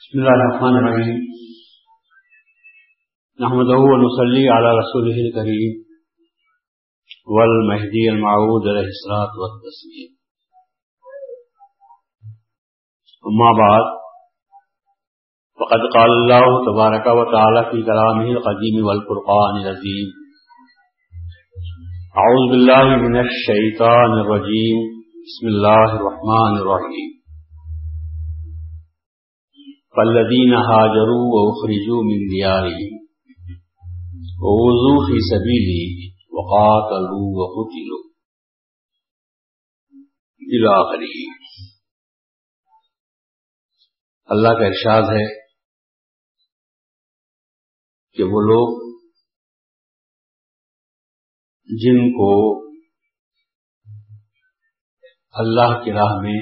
بسم الله الرحمن الرحيم. نحمده ونصلي على رسوله الكريم والمهدي المعود عليه الصلاة والتسليم. أما بعد، فقد قال الله تبارك وتعالى في كلامه القديم والفرقان العظيم. أعوذ بالله من الشيطان الرجيم. بسم الله الرحمن الرحيم. فالذين هاجروا وأخرجوا من ديارهم ووزوا في سبيله وقاتلوا وقتلوا. إلى آخره اللہ کا ارشاد ہے کہ وہ لوگ جن کو اللہ کی راہ میں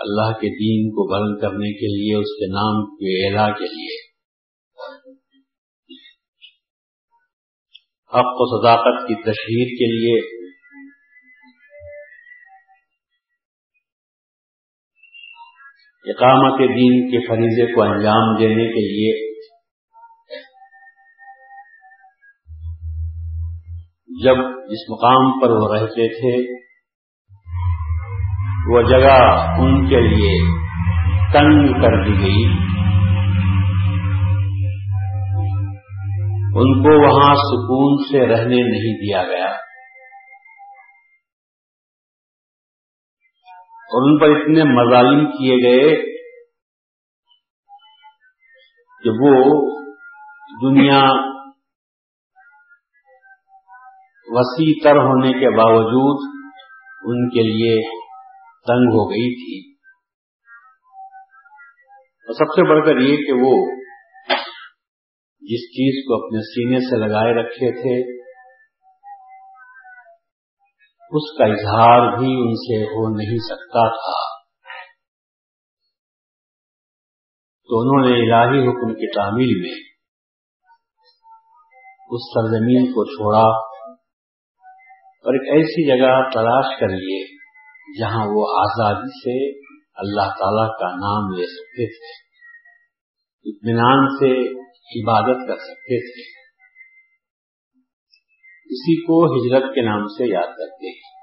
اللہ کے دین کو بلند کرنے کے لیے، اس کے نام کے اعلیٰ کے لیے۔ حق و صداقت کی تشہیر کے لیے۔ اقامت دین کے فریضے کو انجام دینے کے لیے۔ جب جس مقام پر وہ رہتے تھے وہ جگہ ان کے لیے تنگ کر دی گئی۔ ان کو وہاں سکون سے رہنے نہیں دیا گیا۔ اور ان پر اتنے مظالم کیے گئے کہ وہ دنیا وسیع تر ہونے کے باوجود ان کے لیے تنگ ہو گئی تھی۔ اور سب سے بڑھ کر یہ کہ وہ جس چیز کو اپنے سینے سے لگائے رکھے تھے، اس کا اظہار بھی ان سے ہو نہیں سکتا تھا۔ تو انہوں نے الہی حکم کی تعمیل میں اس سرزمین کو چھوڑا اور ایک ایسی جگہ تلاش کر لیے۔ جہاں وہ آزادی سے اللہ تعالی کا نام لے سکتے تھے۔ اطمینان سے عبادت کر سکتے تھے۔ اسی کو ہجرت کے نام سے یاد کرتے ہیں۔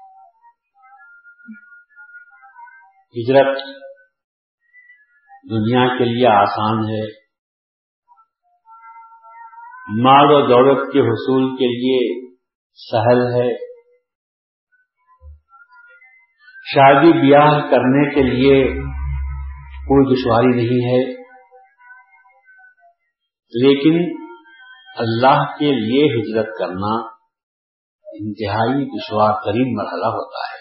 ہجرت دنیا کے لیے آسان ہے۔ مال و دولت کے حصول کے لیے سہل ہے۔ شادی بیاہ کرنے کے لیے کوئی دشواری نہیں ہے۔ لیکن اللہ کے لیے ہجرت کرنا انتہائی دشوار ترین مرحلہ ہوتا ہے۔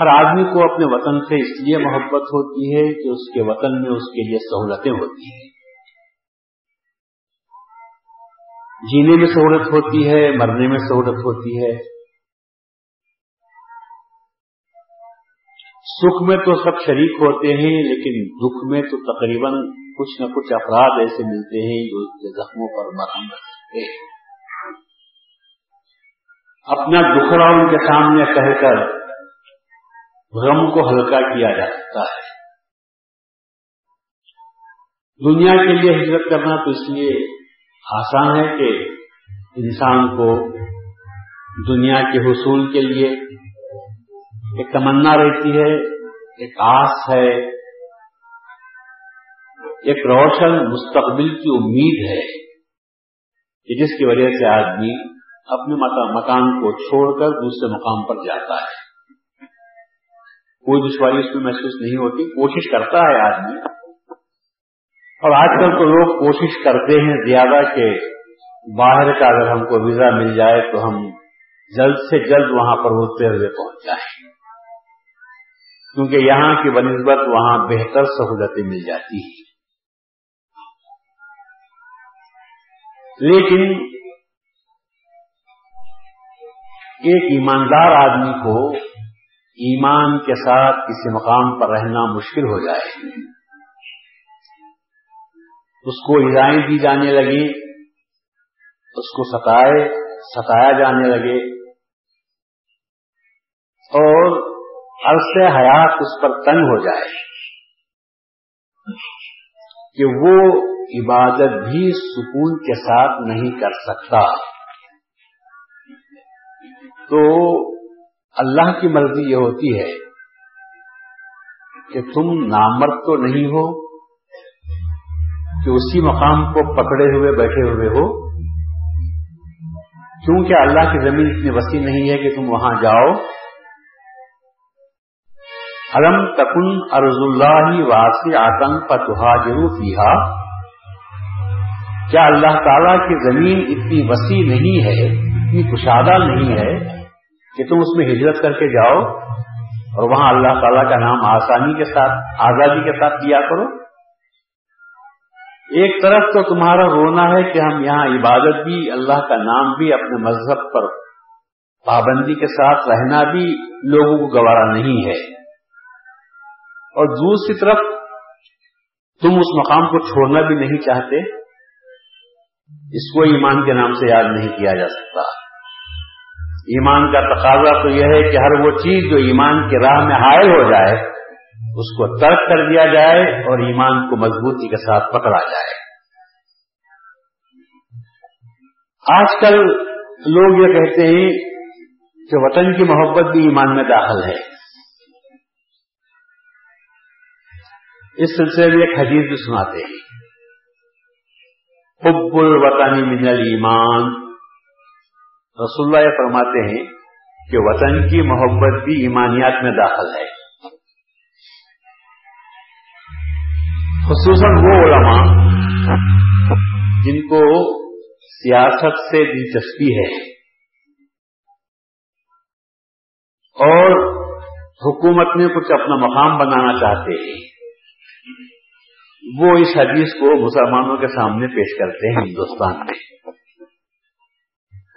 ہر آدمی کو اپنے وطن سے اس لیے محبت ہوتی ہے کہ اس کے وطن میں اس کے لیے سہولتیں ہوتی ہیں۔ جینے میں سہولت ہوتی ہے، مرنے میں سہولت ہوتی ہے۔ سکھ میں تو سب شریک ہوتے ہیں، لیکن دکھ میں تو تقریباً کچھ نہ کچھ افراد ایسے ملتے ہیں جو زخموں پر مرہم رکھتے ہیں۔ اپنا دکھڑا ان کے سامنے کہہ کر غم کو ہلکا کیا جا سکتا ہے۔ دنیا کے لیے ہجرت کرنا تو اس لیے آسان ہے کہ انسان کو دنیا کے حصول کے لیے ایک تمنا رہتی ہے، ایک آس ہے، ایک روشن مستقبل کی امید ہے کہ جس کی وجہ سے آدمی اپنے مکان کو چھوڑ کر دوسرے مقام پر جاتا ہے۔ کوئی دشواری اس میں محسوس نہیں ہوتی، کوشش کرتا ہے آدمی۔ اور آج کل تو لوگ کوشش کرتے ہیں زیادہ کہ باہر کا اگر ہم کو ویزا مل جائے تو ہم جلد سے جلد وہاں پر ہوتے ہوئے پہنچ جائیں۔ کیونکہ یہاں کی بنسبت وہاں بہتر سہولتیں مل جاتی ہیں۔ لیکن ایک ایماندار آدمی کو ایمان کے ساتھ کسی مقام پر رہنا مشکل ہو جائے۔ اس کو ہدایت دی جانے لگی اس کو ستائے، ستایا جانے لگے۔ اور عرص حیات اس پر تنگ ہو جائے کہ وہ عبادت بھی سکون کے ساتھ نہیں کر سکتا۔ تو اللہ کی مرضی یہ ہوتی ہے کہ تم نامرد تو نہیں ہو، کہ اسی مقام کو پکڑے ہوئے، بیٹھے ہوئے ہو، کیونکہ اللہ کی زمین اتنی وسیع نہیں ہے کہ تم وہاں جاؤ۔ علم تکن ارض اللہ واسی آتنک پتہ ضرور کیا اللہ تعالی کی زمین اتنی وسیع نہیں ہے، اتنی کشادہ نہیں ہے کہ تم اس میں ہجرت کر کے جاؤ اور وہاں اللہ تعالیٰ کا نام آسانی کے ساتھ، آزادی کے ساتھ کیا کرو؟ ایک طرف تو تمہارا رونا ہے کہ ہم یہاں عبادت بھی، اللہ کا نام بھی اپنے مذہب پر پابندی کے ساتھ رہنا بھی لوگوں کو گوارا نہیں ہے۔ اور دوسری طرف تم اس مقام کو چھوڑنا بھی نہیں چاہتے، اس کو ایمان کے نام سے یاد نہیں کیا جا سکتا۔ ایمان کا تقاضا تو یہ ہے کہ ہر وہ چیز جو ایمان کی راہ میں حائل ہو جائے، اس کو ترک کر دیا جائے اور ایمان کو مضبوطی کے ساتھ پکڑا جائے۔ آج کل لوگ یہ کہتے ہیں کہ وطن کی محبت بھی ایمان میں داخل ہے۔ اس سلسلے میں ایک حدیث بھی سناتے ہیں۔ حب الوطنی من ایمان رسول اللہ یہ فرماتے ہیں کہ وطن کی محبت بھی ایمانیات میں داخل ہے۔ خصوصاً وہ علماء جن کو سیاست سے دلچسپی ہے اور حکومت میں کچھ اپنا مقام بنانا چاہتے ہیں۔ وہ اس حدیث کو مسلمانوں کے سامنے پیش کرتے ہیں ہندوستان میں۔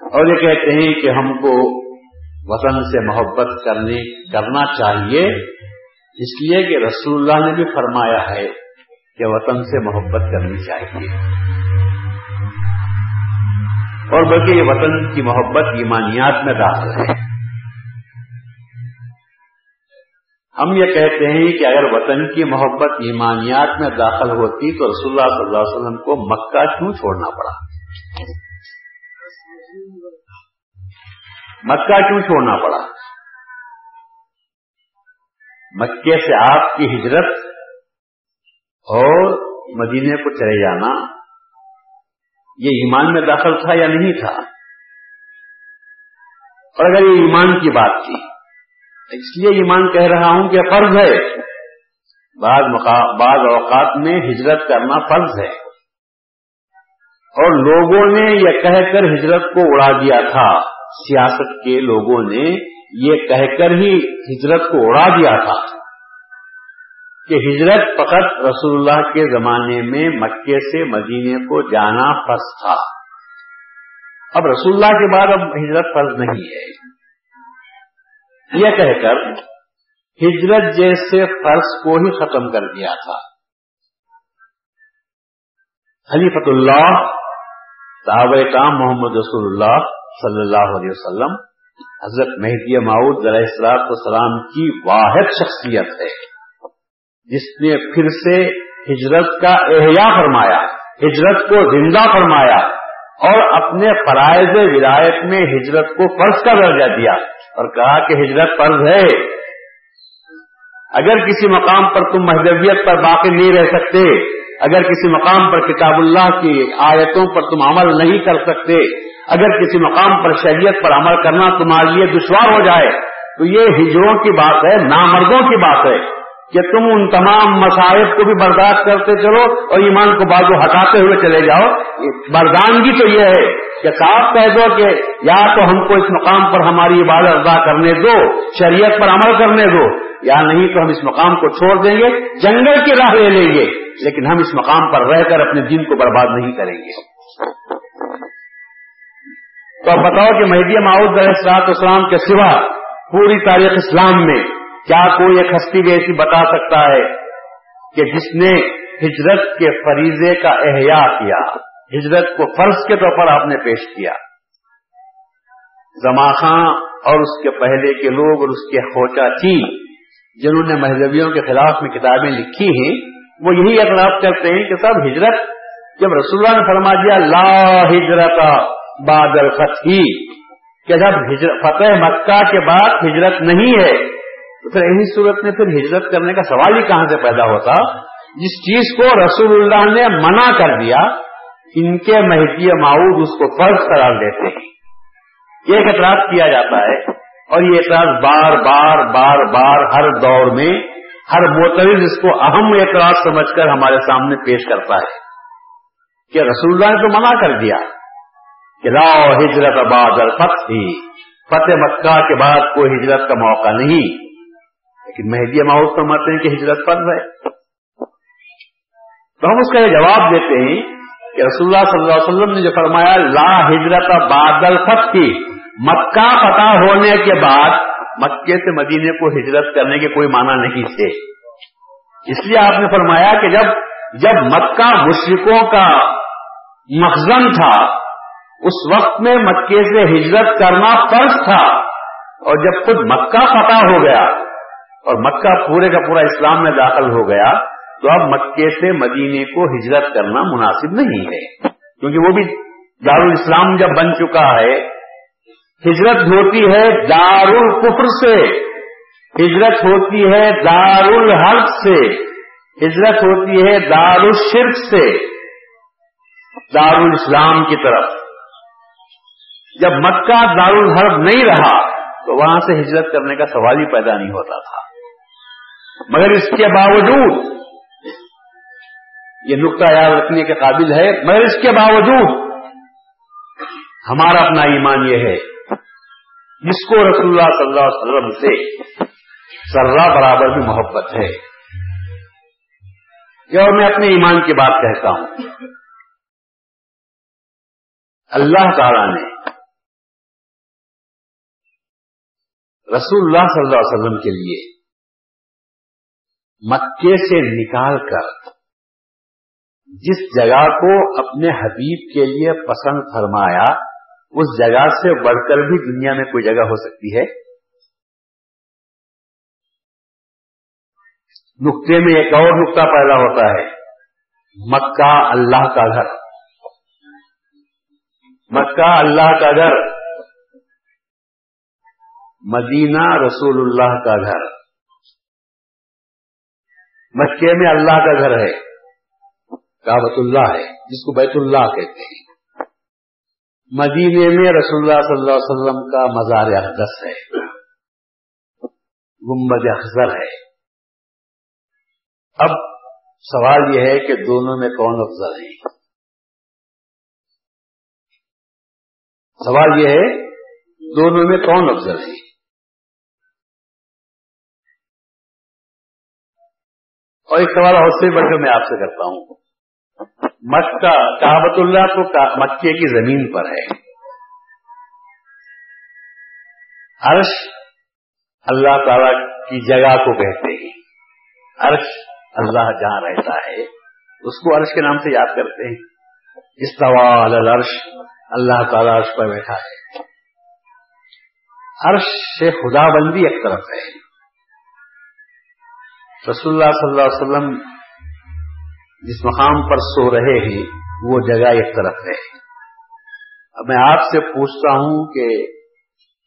اور یہ کہتے ہیں کہ ہم کو وطن سے محبت کرنے، کرنا چاہیے۔ اس لیے کہ رسول اللہ نے بھی فرمایا ہے کہ وطن سے محبت کرنی چاہیے۔ اور بلکہ یہ وطن کی محبت ایمانیات میں داخل ہے۔ ہم یہ کہتے ہیں کہ اگر وطن کی محبت ایمانیات میں داخل ہوتی تو رسول اللہ صلی اللہ علیہ وسلم کو مکہ کیوں چھوڑنا پڑا؟ مکہ کیوں چھوڑنا پڑا؟ مکے سے آپ کی ہجرت اور مدینے کو چلے جانا، یہ ایمان میں داخل تھا یا نہیں تھا؟ اور اگر یہ ایمان کی بات تھی اس لیے ایمان کہہ رہا ہوں کہ فرض ہے۔ بعض بعض اوقات میں ہجرت کرنا فرض ہے۔ اور لوگوں نے یہ کہہ کر ہجرت کو اڑا دیا تھا۔ سیاست کے لوگوں نے یہ کہہ کر ہی ہجرت کو اڑا دیا تھا۔ کہ ہجرت فقط رسول اللہ کے زمانے میں مکے سے مدینے کو جانا فرض تھا۔ اب رسول اللہ کے بعد اب ہجرت فرض نہیں ہے۔ یہ کہہ کر ہجرت جیسے فرض کو ہی ختم کر دیا تھا۔ خلیفت اللہ، صحابہ کام محمد رسول اللہ صلی اللہ علیہ وسلم، حضرت مہدی معود علیہ السلاط والسلام کی واحد شخصیت ہے، جس نے پھر سے ہجرت کا احیاء فرمایا، ہجرت کو زندہ فرمایا اور اپنے فرائض ولایت میں ہجرت کو فرض کا درجہ دیا۔ اور کہا کہ ہجرت فرض ہے۔ اگر کسی مقام پر تم مہدویت پر باقی نہیں رہ سکتے، اگر کسی مقام پر کتاب اللہ کی آیتوں پر تم عمل نہیں کر سکتے، اگر کسی مقام پر شریعت پر عمل کرنا تمہارے لیے دشوار ہو جائے، تو یہ ہجروں کی بات ہے، نامردوں کی بات ہے کہ تم ان تمام مسائل کو بھی برداشت کرتے چلو اور ایمان کو بازو ہٹاتے ہوئے چلے جاؤ۔ بردانگی تو یہ ہے۔ کہ صاف کہہ دو کہ یا تو ہم کو اس مقام پر ہماری عبادت ادا کرنے دو، شریعت پر عمل کرنے دو، یا نہیں تو ہم اس مقام کو چھوڑ دیں گے، جنگل کی راہ لے لیں گے، لیکن ہم اس مقام پر رہ کر اپنے دن کو برباد نہیں کریں گے۔ تو اب بتاؤ کہ مہدی معاؤد السلاط اسلام کے سوا پوری تاریخ اسلام میں کیا کوئی ایک ہستی بھی ایسی بتا سکتا ہے کہ جس نے ہجرت کے فریضے کا احیاء کیا؟ ہجرت کو فرض کے طور پر آپ نے پیش کیا۔ زماخاں اور اس کے پہلے کے لوگ اور اس کے خوچا تھی جنہوں نے مہذبیوں کے خلاف میں کتابیں لکھی ہیں، وہ یہی اعتراف کرتے ہیں کہ سب ہجرت، جب رسول اللہ نے فرما دیا، لا ہجرت بادل فتح کہ جب فتح مکہ کے بعد ہجرت نہیں ہے، تو پھر یہی صورت میں پھر ہجرت کرنے کا سوال ہی کہاں سے پیدا ہوتا؟ جس چیز کو رسول اللہ نے منع کر دیا ان کے مہدی معود اس کو فرض قرار دیتے ہیں۔ ایک اعتراض کیا جاتا ہے اور یہ اعتراض بار بار بار بار ہر دور میں ہر موترز اس کو اہم اعتراض سمجھ کر ہمارے سامنے پیش کرتا ہے کہ رسول اللہ نے تو منع کر دیا کہ لا ہجرت آباد الفتح، فتح مکہ کے بعد کوئی ہجرت کا موقع نہیں۔ لیکن مہدی ماؤس سمجھتے ہیں کہ ہجرت فرض ہے۔ تو ہم اس کا یہ جواب دیتے ہیں کہ رسول اللہ صلی اللہ علیہ وسلم نے جو فرمایا، لا ہجرت بادل فتح مکہ فتح ہونے کے بعد مکے سے مدینے کو ہجرت کرنے کے کوئی معنی نہیں تھے۔ اس لیے آپ نے فرمایا کہ جب جب مکہ مشرقوں کا مخزن تھا، اس وقت میں مکے سے ہجرت کرنا فرض تھا۔ اور جب خود مکہ فتح ہو گیا اور مکہ پورے کا پورا اسلام میں داخل ہو گیا تو اب مکے سے مدینے کو ہجرت کرنا مناسب نہیں ہے۔ کیونکہ وہ بھی دارالاسلام جب بن چکا ہے، ہجرت ہوتی ہے دار القفر سے۔ ہجرت ہوتی ہے دار الحرف سے۔ ہجرت ہوتی ہے دار الشرک سے۔ دار الاسلام کی طرف۔ جب مکہ دار الحرب نہیں رہا، تو وہاں سے ہجرت کرنے کا سوال ہی پیدا نہیں ہوتا تھا۔ مگر اس کے باوجود یہ نقطہ یاد رکھنے کے قابل ہے، مگر اس کے باوجود ہمارا اپنا ایمان یہ ہے، جس کو رسول اللہ صلی اللہ علیہ وسلم سے ذرہ برابر بھی محبت ہے۔ اور میں اپنے ایمان کی بات کہتا ہوں۔ اللہ تعالی نے رسول اللہ صلی اللہ علیہ وسلم کے لیے مکے سے نکال کر جس جگہ کو اپنے حبیب کے لیے پسند فرمایا، اس جگہ سے بڑھ کر بھی دنیا میں کوئی جگہ ہو سکتی ہے؟ نقطے میں ایک اور نقطہ پیدا ہوتا ہے، مکہ اللہ کا گھر۔ مکہ اللہ کا گھر، مدینہ رسول اللہ کا گھر۔ مکے میں اللہ کا گھر ہے۔ کابت اللہ ہے، جس کو بیت اللہ کہتے ہیں۔ مدینے میں رسول اللہ صلی اللہ علیہ وسلم کا مزار اقدس ہے۔ گمبد اخذر ہے۔ اب سوال یہ ہے کہ دونوں میں کون افضل ہے؟ سوال یہ ہے، دونوں میں کون افضل ہے؟ اور ایک سوال اور سے بڑھ کر میں آپ سے کرتا ہوں۔ مکہ کابت اللہ تو مکے کی زمین پر ہے۔ عرش اللہ تعالی کی جگہ کو کہتے ہیں۔ عرش اللہ جہاں رہتا ہے، اس کو عرش کے نام سے یاد کرتے ہیں۔ استوال الرش اللہ تعالی عرش پر بیٹھا ہے۔ عرش سے خدا بندی ایک طرف ہے۔ رسول اللہ صلی اللہ علیہ وسلم جس مقام پر سو رہے ہیں، وہ جگہ ایک طرف ہے۔ اب میں آپ سے پوچھتا ہوں کہ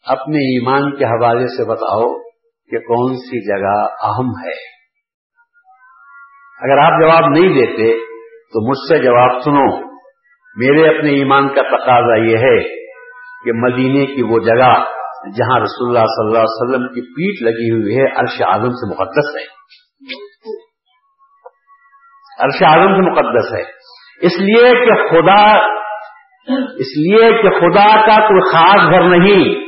اپنے ایمان کے حوالے سے بتاؤ کہ کون سی جگہ اہم ہے۔ اگر آپ جواب نہیں دیتے، تو مجھ سے جواب سنو۔ میرے اپنے ایمان کا تقاضا یہ ہے کہ مدینے کی وہ جگہ جہاں رسول اللہ صلی اللہ علیہ وسلم کی پیٹ لگی ہوئی ہے، عرش عالم سے مقدس ہے۔ عرش اعظم سے مقدس ہے۔ اس لیے کہ خدا، اس لیے کہ خدا کا کوئی خاص گھر نہیں۔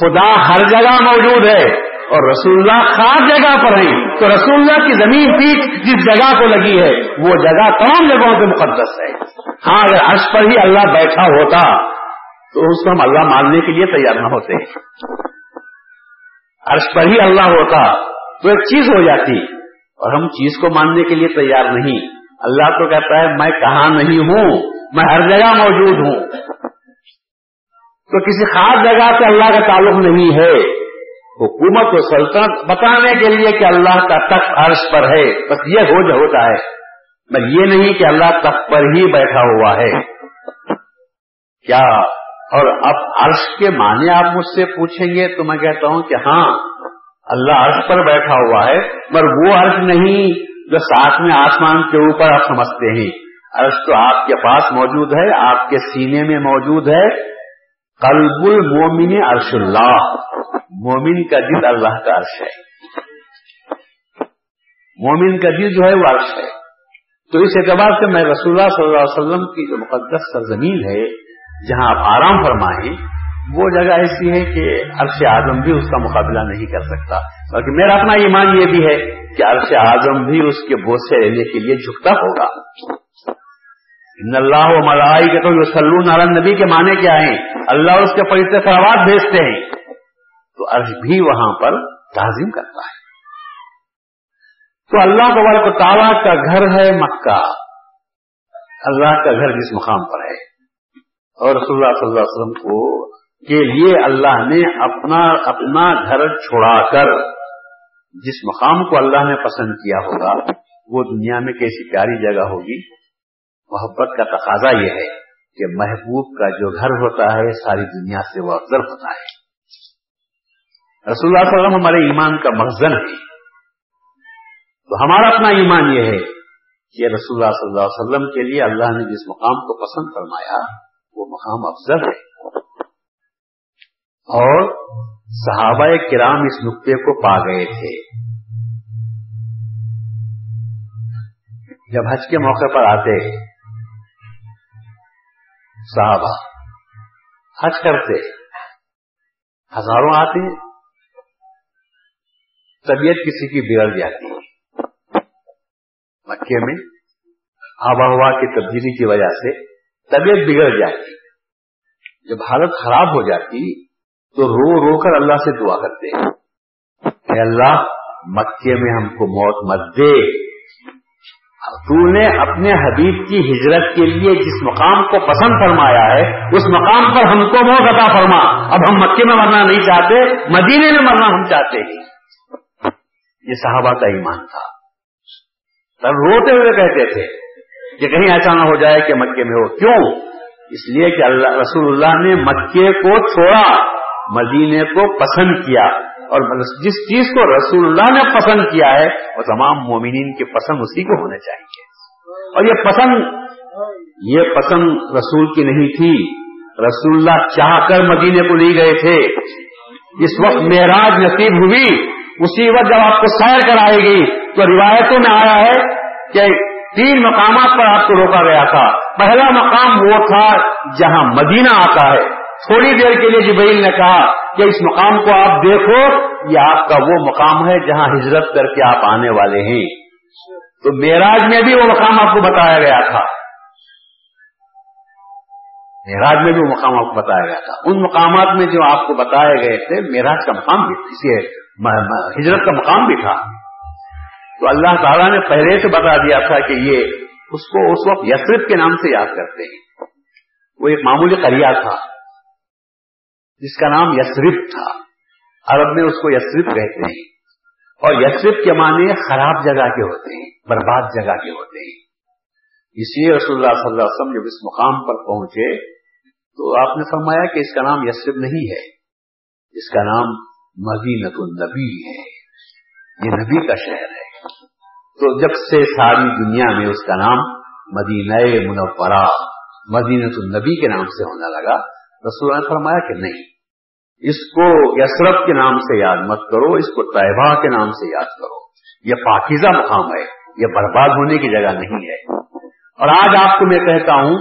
خدا ہر جگہ موجود ہے اور رسول اللہ خاص جگہ پر ہے تو رسول اللہ کی زمین پیٹ جس جگہ کو لگی ہے، وہ جگہ تمام جگہوں سے مقدس ہے۔ ہاں اگر عرش پر ہی اللہ بیٹھا ہوتا، تو اس کو ہم اللہ ماننے کے لیے تیار نہ ہوتے۔ عرش پر ہی اللہ ہوتا، تو ایک چیز ہو جاتی۔ اور ہم چیز کو ماننے کے لیے تیار نہیں۔ اللہ تو کہتا ہے، میں کہاں نہیں ہوں؟ میں ہر جگہ موجود ہوں۔ تو کسی خاص جگہ سے اللہ کا تعلق نہیں ہے۔ حکومت و سلطنت بتانے کے لیے کہ اللہ کا تخت عرش پر ہے۔ بس یہ ہو جو ہوتا ہے۔ بس یہ نہیں کہ اللہ تخت پر ہی بیٹھا ہوا ہے۔ کیا؟ اور اب عرش کے معنی آپ مجھ سے پوچھیں گے تو میں کہتا ہوں کہ ہاں اللہ عرش پر بیٹھا ہوا ہے، پر وہ عرش نہیں جو ساتھ میں آسمان کے اوپر آپ سمجھتے ہیں۔ عرش تو آپ کے پاس موجود ہے، آپ کے سینے میں موجود ہے۔ قلب المومن عرش اللہ۔ مومن کا دل اللہ کا عرش ہے۔ مومن کا دل جو ہے وہ عرش ہے۔ تو اس اعتبار سے میں رسول اللہ صلی اللہ علیہ وسلم کی جو مقدس سرزمین ہے، جہاں آپ آرام فرمائیں وہ جگہ ایسی ہے کہ عرش اعظم بھی اس کا مقابلہ نہیں کر سکتا۔ بلکہ میرا اپنا ایمان یہ بھی ہے کہ عرش اعظم بھی اس کے بوجھ سے رہنے کے لیے جھکتا ہوگا۔ ان اللہ و ملائی کے تو سلون عالم نبی کے معنی کیا ہیں؟ اللہ اس کے فرشتے فرواد بھیجتے ہیں۔ تو عرش بھی وہاں پر تعظیم کرتا ہے۔ تو اللہ تبارک تعالیٰ کا گھر ہے مکہ۔ اللہ کا گھر جس مقام پر ہے۔ اور رسول اللہ صلی اللہ علیہ وسلم کو کے لیے اللہ نے اپنا اپنا گھر چھوڑا کر جس مقام کو اللہ نے پسند کیا ہوگا، وہ دنیا میں کیسی پیاری جگہ ہوگی؟ محبت کا تقاضا یہ ہے کہ محبوب کا جو گھر ہوتا ہے، ساری دنیا سے وہ افضل ہوتا ہے۔ رسول اللہ صلی اللہ علیہ وسلم ہمارے ایمان کا مخزن ہے تو ہمارا اپنا ایمان یہ ہے کہ رسول اللہ صلی اللہ علیہ وسلم کے لیے اللہ نے جس مقام کو پسند فرمایا، وہ مقام افضل ہے۔ اور صحابہ کرام اس نقطے کو پا گئے تھے۔ جب حج کے موقع پر آتے، صحابہ حج کرتے، ہزاروں آتے، طبیعت کسی کی بگڑ جاتی۔ ہے مکے میں آبا ہوا کی تبدیلی کی وجہ سے طبیعت بگڑ جاتی۔ جب حالت خراب ہو جاتی تو رو رو کر اللہ سے دعا کرتے ہیں۔ اے اللہ، مکے میں ہم کو موت مت دے۔ تو نے اپنے حبیب کی ہجرت کے لیے جس مقام کو پسند فرمایا ہے، اس مقام پر ہم کو موت عطا فرما۔ اب ہم مکے میں مرنا نہیں چاہتے، مدینے میں مرنا ہم چاہتے ہیں۔ یہ صحابہ کا ایمان تھا۔ تب روتے ہوئے کہتے تھے کہ کہیں ایسا نہ ہو جائے کہ مکے میں ہو۔ کیوں؟ اس لیے کہ اللہ، رسول اللہ نے مکے کو چھوڑا۔ مدینے کو پسند کیا اور مطلب جس چیز کو رسول اللہ نے پسند کیا ہے وہ تمام مومنین کی پسند اسی کو ہونے چاہیے اور یہ پسند یہ پسند رسول کی نہیں تھی رسول اللہ چاہ کر مدینے کو لی گئے تھے اس وقت معراج نصیب ہوئی، اسی وقت جب آپ کو سیر کرائے گی تو روایتوں میں آیا ہے کہ تین مقامات پر آپ کو روکا گیا تھا۔ پہلا مقام وہ تھا جہاں مدینہ آتا ہے۔ تھوڑی دیر کے لیے جبریل نے کہا کہ اس مقام کو آپ دیکھو، یہ آپ کا وہ مقام ہے جہاں ہجرت کر کے آپ آنے والے ہیں۔ تو میراج میں بھی وہ مقام آپ کو بتایا گیا تھا۔ میراج میں بھی وہ مقام آپ کو بتایا گیا تھا۔ ان مقامات میں جو آپ کو بتائے گئے تھے میراج کا مقام بھی اسی ہجرت کا مقام بھی تھا۔ تو اللہ تعالیٰ نے پہلے سے بتا دیا تھا کہ یہ اس کو اس وقت یسرف کے نام سے یاد کرتے ہیں۔ وہ ایک معمولی قریہ تھا۔ جس کا نام یسرف تھا۔ عرب میں اس کو یسرف کہتے ہیں۔ اور یسرف کے معنی خراب جگہ کے ہوتے ہیں، برباد جگہ کے ہوتے ہیں۔ اس لیے رسول اللہ صلی اللہ علیہ وسلم جب اس مقام پر پہنچے، تو آپ نے فرمایا کہ اس کا نام یسرف نہیں ہے۔ اس کا نام مدینت النبی ہے۔ یہ نبی کا شہر ہے۔ تو جب سے ساری دنیا میں اس کا نام مدینہ منورہ مدینہ النبی کے نام سے ہونے لگا رسول نے فرمایا کہ نہیں۔ اس کو یسرف کے نام سے یاد مت کرو، اس کو طیبہ کے نام سے یاد کرو۔ یہ پاکیزہ مقام ہے، یہ برباد ہونے کی جگہ نہیں ہے۔ اور آج آپ کو میں کہتا ہوں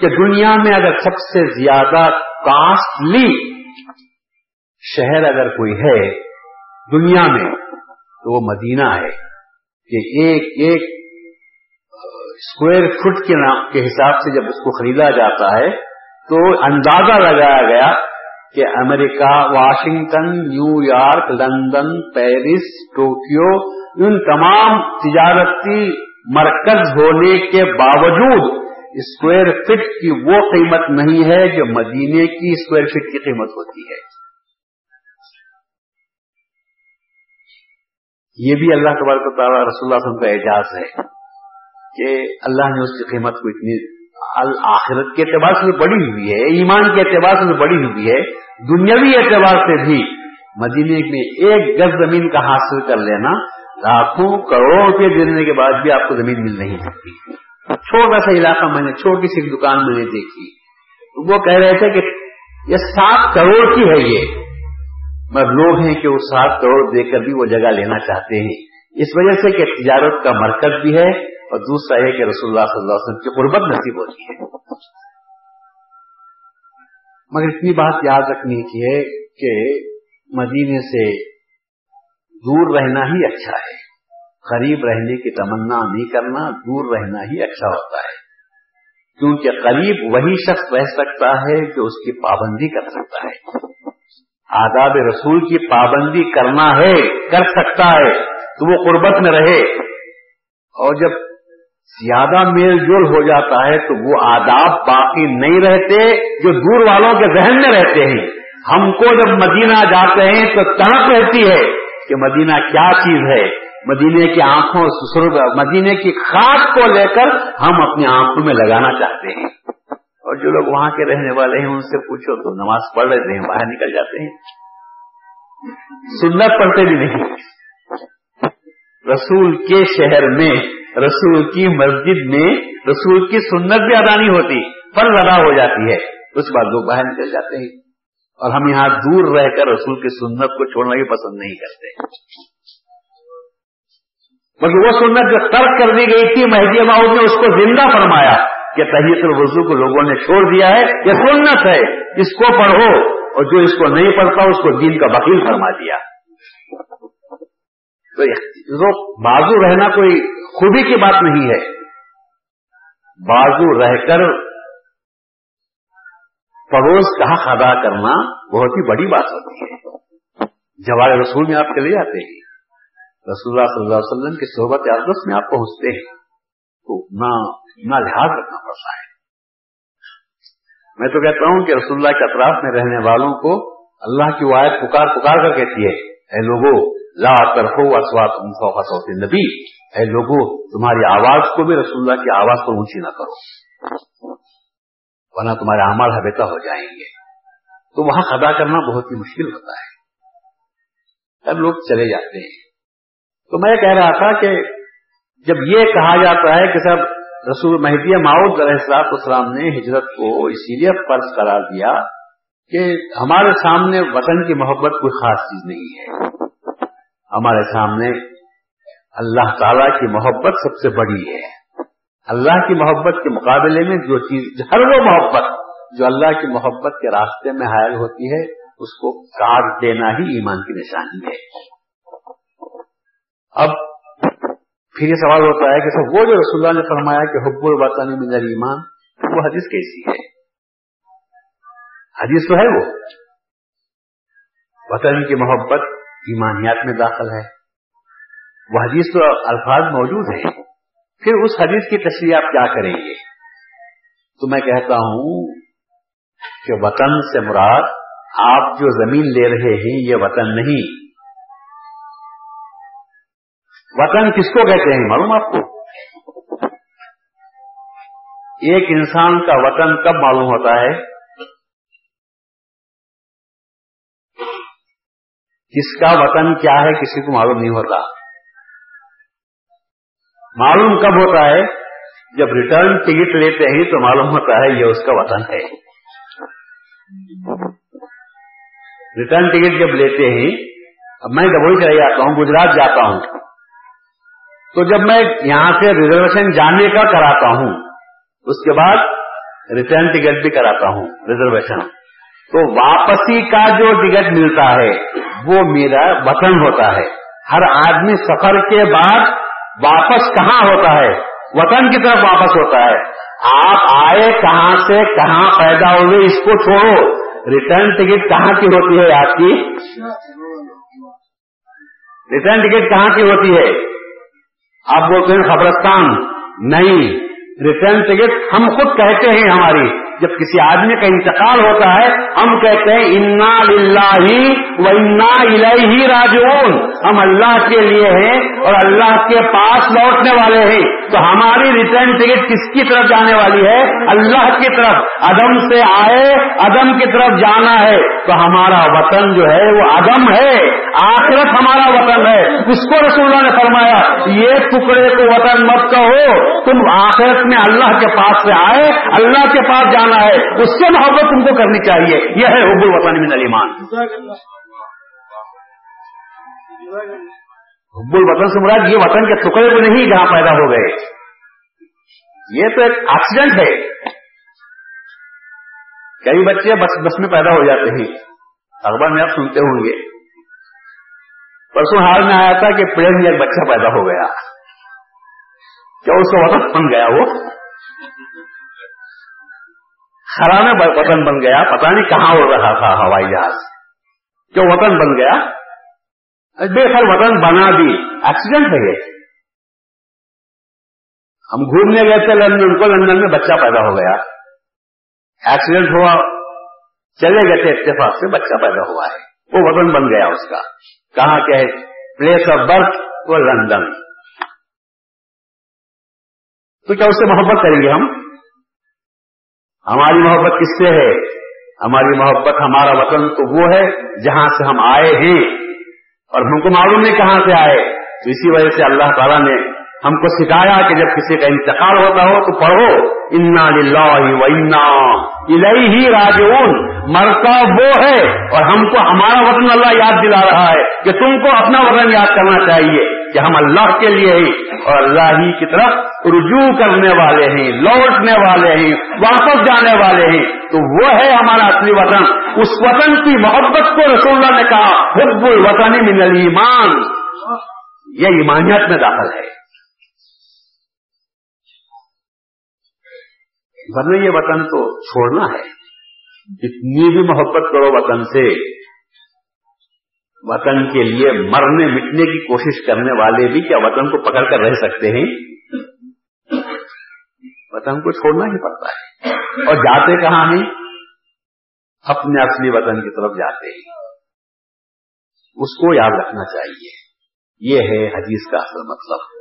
کہ دنیا میں اگر سب سے زیادہ کاسٹلی شہر اگر کوئی ہے دنیا میں، تو وہ مدینہ ہے۔ کہ ایک ایک اسکوائر فٹ کے نام، کے حساب سے جب اس کو خریدا جاتا ہے تو اندازہ لگایا گیا کہ امریکہ، Washington, New York, London, Paris, Tokyo, ان تمام تجارتی مرکز ہونے کے باوجود اسکوائر فٹ کی وہ قیمت نہیں ہے جو مدینے کی اسکوائر فٹ کی قیمت ہوتی ہے۔ یہ بھی اللہ تبارک تعالیٰ رسول اللہ وسلم کا اعجاز ہے کہ اللہ نے اس کی قیمت کو اتنی آخرت کے اعتبار سے بڑی ہوئی ہے، ایمان کے اعتبار سے بڑی ہوئی ہے، دنیاوی اعتبار سے بھی۔ مدینے میں ایک گز زمین کا حاصل کر لینا لاکھوں کروڑ روپے دینے کے بعد بھی آپ کو زمین مل نہیں سکتی۔ چھوٹا سا علاقہ میں نے، چھوٹی سی دکان میں نے دیکھی۔ وہ کہہ رہے تھے کہ یہ سات کروڑ کی ہے یہ۔ مگر لوگ ہیں کہ وہ سات کروڑ دے کر بھی وہ جگہ لینا چاہتے ہیں۔ اس وجہ سے کہ تجارت کا مرکز بھی ہے اور دوسرا یہ کہ رسول اللہ صلی اللہ علیہ وسلم کی قربت نصیب ہوتی ہے۔ مگر اتنی بات یاد رکھنی کی ہے کہ مدینے سے دور رہنا ہی اچھا ہے۔ قریب رہنے کی تمنا نہیں کرنا، دور رہنا ہی اچھا ہوتا ہے۔ کیونکہ قریب وہی شخص رہ سکتا ہے جو اس کی پابندی کر سکتا ہے۔ آداب رسول کی پابندی کرنا ہے، کر سکتا ہے۔ تو وہ قربت میں رہے اور جب زیادہ میل جول ہو جاتا ہے تو وہ آداب باقی نہیں رہتے جو دور والوں کے ذہن میں رہتے ہیں۔ ہم کو جب مدینہ جاتے ہیں تو تڑپ رہتی ہے کہ مدینہ کیا چیز ہے۔ مدینے کی آنکھوں مدینے کی خاص کو لے کر ہم اپنی آنکھوں میں لگانا چاہتے ہیں۔ اور جو لوگ وہاں کے رہنے والے ہیں، ان سے پوچھو تو نماز پڑھ رہے ہیں، باہر نکل جاتے ہیں۔ سنت پڑھتے بھی نہیں۔ رسول کے شہر میں، رسول کی مسجد میں، رسول کی سنت بھی ادا نہیں ہوتی پر ادا ہو جاتی ہے۔ اس بعد لوگ باہر نکل جاتے ہیں۔ اور ہم یہاں دور رہ کر رسول کی سنت کو چھوڑنا بھی پسند نہیں کرتے۔ بلکہ وہ سنت جو ترک کر دی گئی تھی، مہدی ماؤد نے اس کو زندہ فرمایا کہ تحیت الوضو کو لوگوں نے چھوڑ دیا ہے، یہ سنت ہے۔ اس کو پڑھو اور جو اس کو نہیں پڑھتا، اس کو دین کا وکیل فرما دیا۔ تو بازو رہنا کوئی خوبی کی بات نہیں ہے۔ بازو رہ کر پڑوس کا حق ادا کرنا بہت ہی بڑی بات ہوتی ہے جوار رسول میں آپ چلے جاتے ہیں، رسول اللہ صلی اللہ علیہ وسلم کی صحبت اقدس میں آپ پہنچتے ہیں، تو نہ لحاظ رکھنا پڑتا ہے۔ میں تو کہتا ہوں کہ رسول اللہ کے اطراف میں رہنے والوں کو اللہ کی وائد پکار پکار کر کہتی ہے اے لوگوں لا طرف صوت نبی اے لوگوں تمہاری آواز کو بھی رسول اللہ کی آواز پر اونچی نہ کرو۔ ورنہ تمہارے اعمال حبیتا ہو جائیں گے۔ تو وہاں ادا کرنا بہت ہی مشکل ہوتا ہے۔ تب لوگ چلے جاتے ہیں۔ تو میں کہہ رہا تھا کہ جب یہ کہا جاتا ہے کہ سب رسول مہدی ماؤد علیہ السلاط اسلام نے ہجرت کو اسی لیے فرض قرار دیا کہ ہمارے سامنے وطن کی محبت کوئی خاص چیز نہیں ہے۔ ہمارے سامنے اللہ تعالی کی محبت سب سے بڑی ہے۔ اللہ کی محبت کے مقابلے میں جو چیز، ہر وہ محبت جو اللہ کی محبت کے راستے میں حائل ہوتی ہے، اس کو کاٹ دینا ہی ایمان کی نشانی ہے۔ اب پھر یہ سوال ہوتا ہے کہ سر، وہ جو رسول اللہ نے فرمایا کہ حب الوطن من ایمان وہ حدیث کیسی ہے؟ حدیث تو ہے وہ۔ وطن کی محبت ایمانیات میں داخل ہے۔ وہ حدیث تو الفاظ موجود ہیں۔ پھر اس حدیث کی تشریح آپ کیا کریں گے؟ تو میں کہتا ہوں کہ وطن سے مراد آپ جو زمین لے رہے ہیں، یہ وطن نہیں۔ وطن کس کو کہتے ہیں؟ معلوم آپ کو؟ ایک انسان کا وطن کب معلوم ہوتا ہے؟ کس کا وطن کیا ہے کسی کو معلوم نہیں ہوتا معلوم کب ہوتا ہے؟ جب ریٹرن ٹکٹ لیتے ہیں تو معلوم ہوتا ہے یہ اس کا وطن ہے۔ ریٹرن ٹکٹ جب لیتے ہیں، اب میں ڈبوئی چلے جاتا ہوں، گجرات جاتا ہوں۔ تو جب میں یہاں سے ریزرویشن جانے کا کراتا ہوں، اس کے بعد ریٹرن ٹکٹ بھی کراتا ہوں ریزرویشن تو واپسی کا جو ٹکٹ ملتا ہے وہ میرا وطن ہوتا ہے۔ ہر آدمی سفر کے بعد واپس کہاں ہوتا ہے؟ وطن کی طرف واپس ہوتا ہے۔ آپ آئے کہاں سے کہاں پیدا ہوئے اس کو چھوڑو۔ ریٹرن ٹکٹ کہاں کی ہوتی ہے آپ کی؟ ریٹرن ٹکٹ کہاں کی ہوتی ہے؟ آپ بولتے ہیں خبرستان۔ نہیں، ریٹرن ٹکٹ ہم خود کہتے ہیں ہماری۔ جب کسی آدمی کا انتقال ہوتا ہے، ہم کہتے ہیں، انا للہ و انا الہی راجعون. ہم اللہ کے لیے ہیں اور اللہ کے پاس لوٹنے والے ہیں۔ تو ہماری ریٹرن ٹکٹ کس کی طرف جانے والی ہے؟ اللہ کی طرف۔ عدم سے آئے، عدم کی طرف جانا ہے۔ تو ہمارا وطن جو ہے، وہ عدم ہے۔ آخرت ہمارا وطن ہے۔ اس کو رسول اللہ نے فرمایا، یہ ٹکڑے کو وطن مت کہو۔ تم آخرت میں اللہ کے پاس سے آئے، اللہ کے پاس جانا ہے، اس سے محبت تم کو کرنی چاہیے۔ یہ ہے حب الوطن من علیمان حب الوطن سے مراد یہ وطن کے ٹکڑے کو نہیں جہاں پیدا ہو گئے۔ یہ تو ایک ایکسیڈنٹ ہے۔ کئی بچے بس بس میں پیدا ہو جاتے ہیں۔ اخبار میں آپ سنتے ہوں گے۔ پرسوں حال میں آیا تھا کہ پلین میں ایک بچہ پیدا ہو گیا۔ کیا اس کا وطن بن گیا وہ؟ خراب وطن بن گیا پتا نہیں کہاں ہو رہا تھا ہوائی جہاز کیوں وطن بن گیا؟ بے خیر وطن بنا دی ایکسیڈنٹ ہے یہ۔ ہم گھومنے گئے تھے لندن کو، لندن میں بچہ پیدا ہو گیا۔ ایکسیڈنٹ ہوا۔ چلے گئے تھے اتفاق سے، بچہ پیدا ہوا ہے۔ وہ وطن بن گیا اس کا۔ کہاں کہ پلیس آف برتھ وہ لندن تو کیا اس سے محبت کریں گے ہم؟ ہماری محبت کس سے ہے؟ ہماری محبت ہمارا وطن تو وہ ہے جہاں سے ہم آئے ہیں۔ اور ہم کو معلوم نہیں کہاں سے آئے۔ تو اسی وجہ سے اللہ تعالیٰ نے ہم کو سکھایا کہ جب کسی کا انتقال ہوتا ہو تو پڑھو، انا انا ہی راجون مرتا وہ ہے اور ہم کو ہمارا وطن اللہ یاد دلا رہا ہے کہ تم کو اپنا وطن یاد کرنا چاہیے۔ کہ ہم اللہ کے لیے ہی اور اللہ ہی کی طرف رجوع کرنے والے ہیں، لوٹنے والے ہیں، واپس جانے والے ہیں۔ تو وہ ہے ہمارا اصلی وطن۔ اس وطن کی محبت کو رسول اللہ نے کہا، حب الوطن من الایمان۔ یہ ایمانیت میں داخل ہے۔ ورنہ یہ وطن تو چھوڑنا ہے۔ جتنی بھی محبت کرو وطن سے وطن کے لیے مرنے مٹنے کی کوشش کرنے والے بھی کیا وطن کو پکڑ کر رہ سکتے ہیں؟ وطن کو چھوڑنا ہی پڑتا ہے۔ اور جاتے کہاں ہیں؟ اپنے اصلی وطن کی طرف جاتے ہیں۔ اس کو یاد رکھنا چاہیے۔ یہ ہے حدیث کا اصل مطلب۔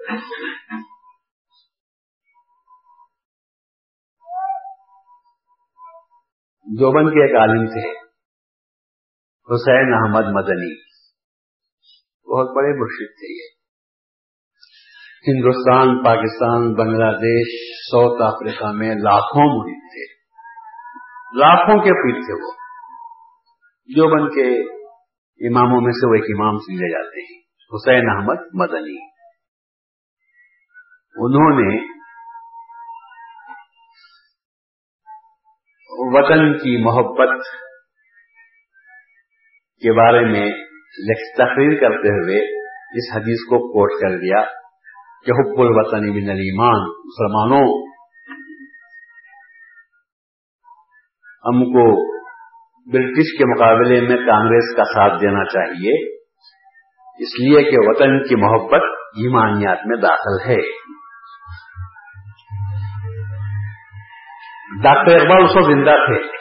جوبن کے ایک عالم تھے۔ حسین احمد مدنی۔ بہت بڑے مرشد تھے یہ۔ ہندوستان، پاکستان، بنگلہ دیش، ساؤتھ افریقہ میں لاکھوں مرید تھے۔ لاکھوں کے پیر تھے وہ۔ جو بن کے اماموں میں سے وہ ایک امام سمجھے جاتے ہیں۔ حسین احمد مدنی۔ انہوں نے وطن کی محبت کے بارے میں تقریر کرتے ہوئے اس حدیث کو کوٹ کر دیا کہ حب الوطن بن المان مسلمانوں، ہم کو برٹش کے مقابلے میں کانگریس کا ساتھ دینا چاہیے، اس لیے کہ وطن کی محبت ایمانیات میں داخل ہے۔ ڈاکٹر اقبال اس وقت زندہ تھے۔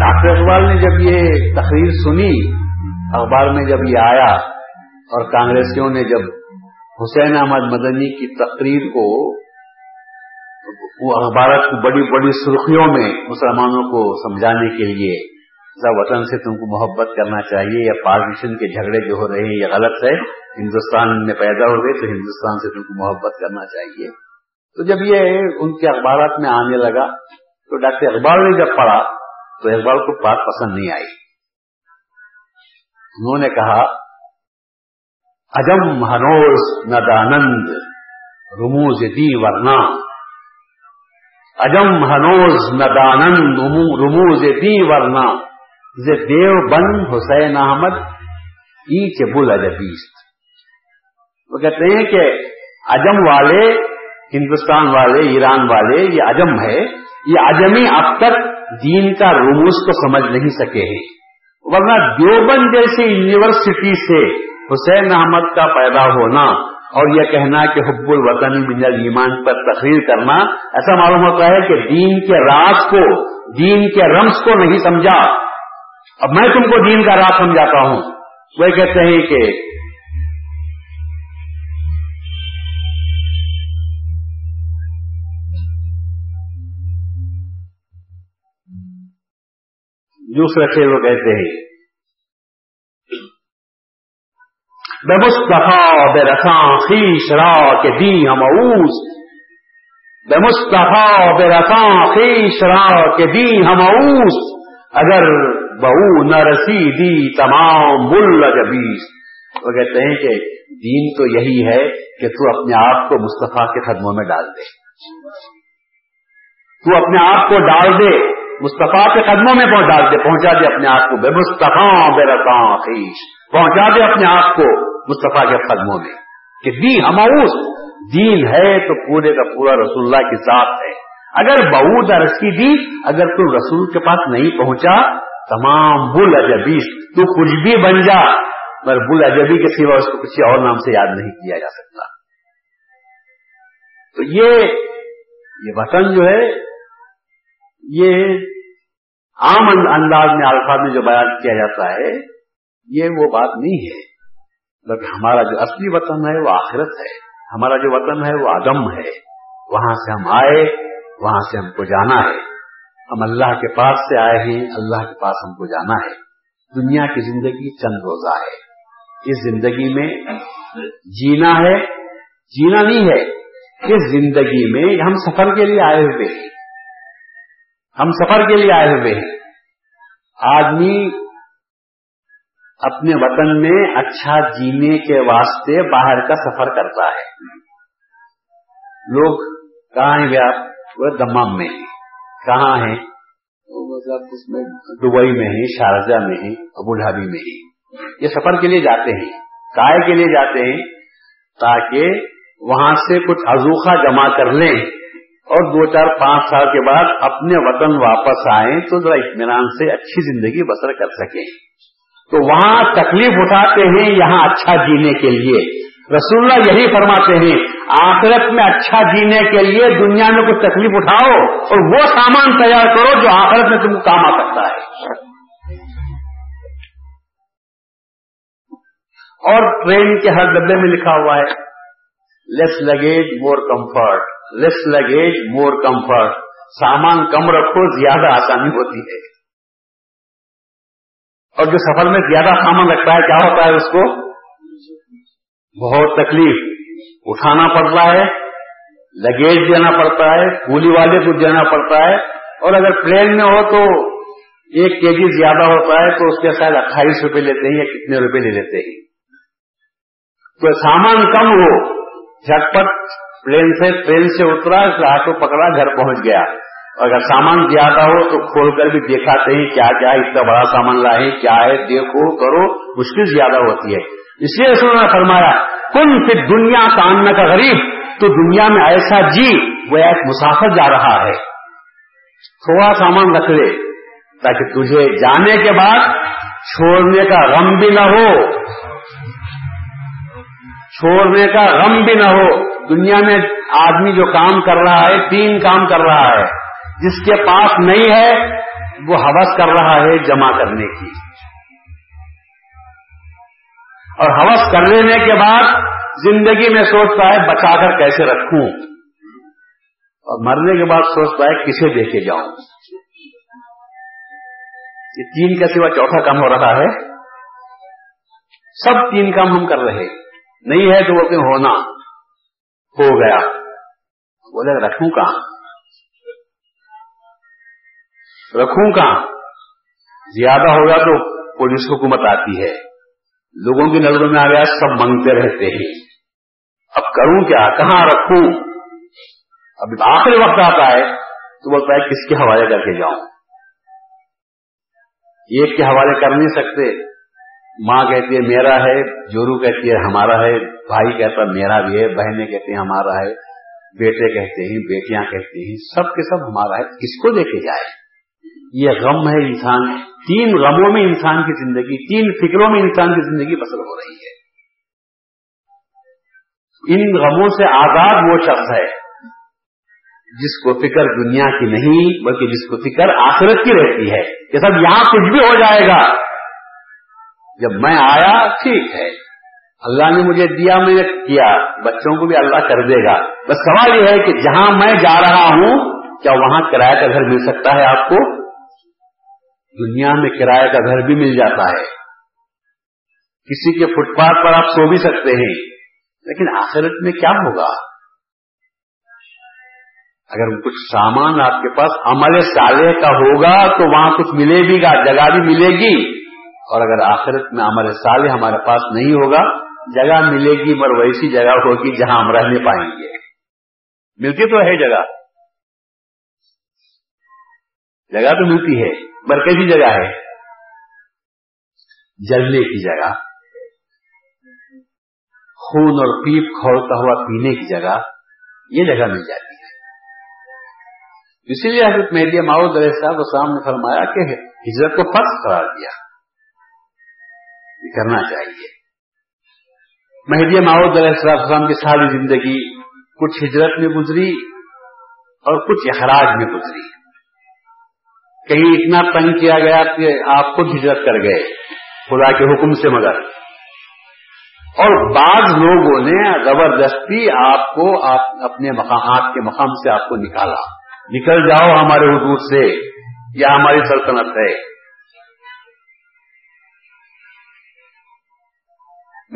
ڈاکٹر اقبال نے جب یہ تقریر سنی، اخبار میں جب یہ آیا اور کانگریسیوں نے جب حسین احمد مدنی کی تقریر کو، وہ اخبارات کی بڑی بڑی سرخیوں میں مسلمانوں کو سمجھانے کے لیے وطن سے تم کو محبت کرنا چاہیے، یا پارٹیشن کے جھگڑے جو ہو رہے ہیں، یہ غلط ہے، ہندوستان میں پیدا ہو گئے تو ہندوستان سے تم کو محبت کرنا چاہیے۔ تو جب یہ ان کے اخبارات میں آنے لگا، تو ڈاکٹر اقبال نے جب پڑھا تو اقبال کو بات پسند نہیں آئی۔ انہوں نے کہا، اجم ہنوز ندانند، رموز دی ورنا اجم ہنوز ندانند، رموز دی ورنا دیو بن حسین احمد، ایچ بل ادبیست۔ وہ کہتے ہیں کہ اجم والے، ہندوستان والے، ایران والے، یہ اجم ہے۔ یہ اجمی اب تک دین کا رموز کو سمجھ نہیں سکے ہیں۔ ورنہ دیوبند جیسی یونیورسٹی سے حسین احمد کا پیدا ہونا اور یہ کہنا کہ حب الوطن من ایمان پر تقریر کرنا، ایسا معلوم ہوتا ہے کہ دین کے راز کو، دین کے رمز کو نہیں سمجھا۔ اب میں تم کو دین کا راز سمجھاتا ہوں۔ وہ کہتے ہیں کہ جوس رکھے وہ کہتے ہیں۔ بے مصطفیٰ بے رساں خیش را کے دی ہم اوس بے مصطفیٰ بے رساں خیش را کے دی ہم اوس اگر بہو نہ رسی دی تمام بل جبیس وہ کہتے ہیں کہ دین تو یہی ہے کہ تو اپنے آپ کو مصطفیٰ کے قدموں میں ڈال دے۔ تو اپنے آپ کو ڈال دے۔ مصطفیٰ کے قدموں میں پہنچا دے پہنچا دے اپنے آپ کو۔ بے مصطفیٰ، بے رساں خیش۔ پہنچا دے اپنے آپ کو مصطفیٰ کے قدموں میں۔ کہ دی ہماؤس، دین ہے تو پورے کا پورا رسول اللہ کی ذات ہے۔ اگر بہود رسی دی، اگر تو رسول کے پاس نہیں پہنچا، تمام بل اجبیس تو کچھ بھی بن جا۔ مگر بل اجبی کے سوا اس کو کسی اور نام سے یاد نہیں کیا جا سکتا۔ تو یہ یہ وطن جو ہے یہ عام انداز میں الفاظ میں جو بیان کیا جاتا ہے، یہ وہ بات نہیں ہے۔ بلکہ ہمارا جو اصلی وطن ہے، وہ آخرت ہے۔ ہمارا جو وطن ہے، وہ آدم ہے۔ وہاں سے ہم آئے، وہاں سے ہم کو جانا ہے۔ ہم اللہ کے پاس سے آئے ہیں، اللہ کے پاس ہم کو جانا ہے۔ دنیا کی زندگی چند روزہ ہے۔ اس زندگی میں جینا ہے، جینا نہیں ہے۔ اس زندگی میں ہم سفر کے لیے آئے ہوئے ہیں۔ ہم سفر کے لیے آئے ہوئے ہیں۔ آدمی اپنے وطن میں اچھا جینے کے واسطے باہر کا سفر کرتا ہے۔ لوگ کہاں ہیں آپ؟ وہ دمام میں ہیں۔ کہاں ہیں؟ دبئی میں ہیں، شارجہ میں ہیں، ابو دھابی میں ہیں۔ یہ سفر کے لیے جاتے ہیں۔ کائے کے لیے جاتے ہیں تاکہ وہاں سے کچھ ازوخہ جمع کر لیں۔ اور دو چار پانچ سال کے بعد اپنے وطن واپس آئیں تو ذرا اطمینان سے اچھی زندگی بسر کر سکیں۔ تو وہاں تکلیف اٹھاتے ہیں یہاں اچھا جینے کے لیے۔ رسول اللہ یہی فرماتے ہیں، آخرت میں اچھا جینے کے لیے دنیا میں کچھ تکلیف اٹھاؤ اور وہ سامان تیار کرو جو آخرت میں تم کو کام آ سکتا ہے۔ اور ٹرین کے ہر ڈبے میں لکھا ہوا ہے، less luggage, more comfort. Less luggage more comfort سامان کم رکھو، زیادہ آسانی ہوتی ہے۔ اور جو سفر میں زیادہ سامان رکھتا ہے، کیا ہوتا ہے اس کو؟ بہت تکلیف۔ اٹھانا پڑتا ہے لگیج دینا پڑتا ہے کولی والے کو دینا پڑتا ہے۔ اور اگر پلین میں ہو تو ایک کے جی زیادہ ہوتا ہے، تو اس کے شاید اٹھائیس روپے لیتے ہیں یا کتنے روپے لے لیتے ہیں۔ تو سامان کم ہو، جھٹپٹ پلین سے ٹرین سے اترا، آٹو پکڑا، گھر پہنچ گیا۔ اگر سامان زیادہ ہو تو کھول کر بھی دیکھاتے ہیں کیا کیا اتنا بڑا سامان لائے کیا ہے، دیکھو، کرو، مشکل زیادہ ہوتی ہے۔ اس لیے رسول نے فرمایا، کن پھر دنیا کا کا غریب، تو دنیا میں ایسا جی وہ ایک مسافر جا رہا ہے۔ تھوڑا سامان رکھ لے، تاکہ تجھے جانے کے بعد چھوڑنے کا غم بھی نہ ہو۔ چھوڑنے کا غم بھی نہ ہو۔ دنیا میں آدمی جو کام کر رہا ہے، تین کام کر رہا ہے۔ جس کے پاس نہیں ہے، وہ حوث کر رہا ہے جمع کرنے کی۔ اور حوث کر لینے کے بعد زندگی میں سوچتا ہے، بچا کر کیسے رکھوں؟ اور مرنے کے بعد سوچتا ہے، کسے دے کے جاؤں؟ یہ تین کا سوا چوتھا کام ہو رہا ہے۔ سب تین کام ہم کر رہے نہیں ہے تو وہ کہ ہونا؟ ہو گیا۔ بولے، رکھوں کہاں؟ رکھوں کہاں؟ زیادہ ہوگا تو پولیس حکومت آتی ہے۔ لوگوں کی نظروں میں آ گیا، سب منگتے رہتے ہیں۔ اب کروں کیا؟ کہاں رکھوں؟ اب آخری وقت آتا ہے، تو بولتا ہے، کس کے حوالے کر کے جاؤں؟ ایک کے حوالے کر نہیں سکتے۔ ماں کہتی ہے میرا ہے، جورو کہتی ہے ہمارا ہے، بھائی کہتا ہے میرا بھی ہے، بہنیں کہتی ہیں ہمارا ہے، بیٹے کہتے ہیں، بیٹیاں کہتی ہیں، سب کے سب ہمارا ہے کس کو دیکھے جائے۔ یہ غم ہے انسان، تین غموں میں انسان کی زندگی، تین فکروں میں انسان کی زندگی بسر ہو رہی ہے۔ ان غموں سے آزاد وہ شخص ہے جس کو فکر دنیا کی نہیں، بلکہ جس کو فکر آخرت کی رہتی ہے۔ کہ سب یہاں کچھ بھی ہو جائے گا۔ جب میں آیا، ٹھیک ہے۔ اللہ نے مجھے دیا، میں نے کیا۔ بچوں کو بھی اللہ کر دے گا۔ بس سوال یہ ہے کہ جہاں میں جا رہا ہوں، کیا وہاں کرایہ کا گھر مل سکتا ہے آپ کو؟ دنیا میں کرایہ کا گھر بھی مل جاتا ہے۔ کسی کے فٹ پاتھ پر آپ سو بھی سکتے ہیں۔ لیکن آخرت میں کیا ہوگا؟ اگر کچھ سامان آپ کے پاس عمل صالح کا ہوگا، تو وہاں کچھ ملے بھی گا، جگہ بھی ملے گی۔ اور اگر آخرت میں عمل صالح ہمارے پاس نہیں ہوگا، جگہ ملے گی، مگر ویسی جگہ ہوگی جہاں ہم رہنے پائیں گے۔ ملتی تو ہے جگہ۔ جگہ تو ملتی ہے پر کیسی جگہ ہے؟ جلنے کی جگہ۔ خون اور پیپ کھولتا ہوا پینے کی جگہ، یہ جگہ مل جاتی ہے۔ اسی لیے حضرت مہدی ماؤد علیہ صاحب اسلام نے فرمایا کہ ہجرت کو فرض قرار دیا۔ کرنا چاہیے۔ مہدی ماؤد علیہ السلام کی ساری زندگی کچھ ہجرت میں گزری اور کچھ اخراج میں گزری۔ کہیں اتنا تنگ کیا گیا کہ آپ خود ہجرت کر گئے خدا کے حکم سے مگر۔ اور بعض لوگوں نے زبردستی آپ کو اپنے مقامات کے مقام سے آپ کو نکالا۔ نکل جاؤ ہمارے حدود سے یا ہماری سلطنت ہے۔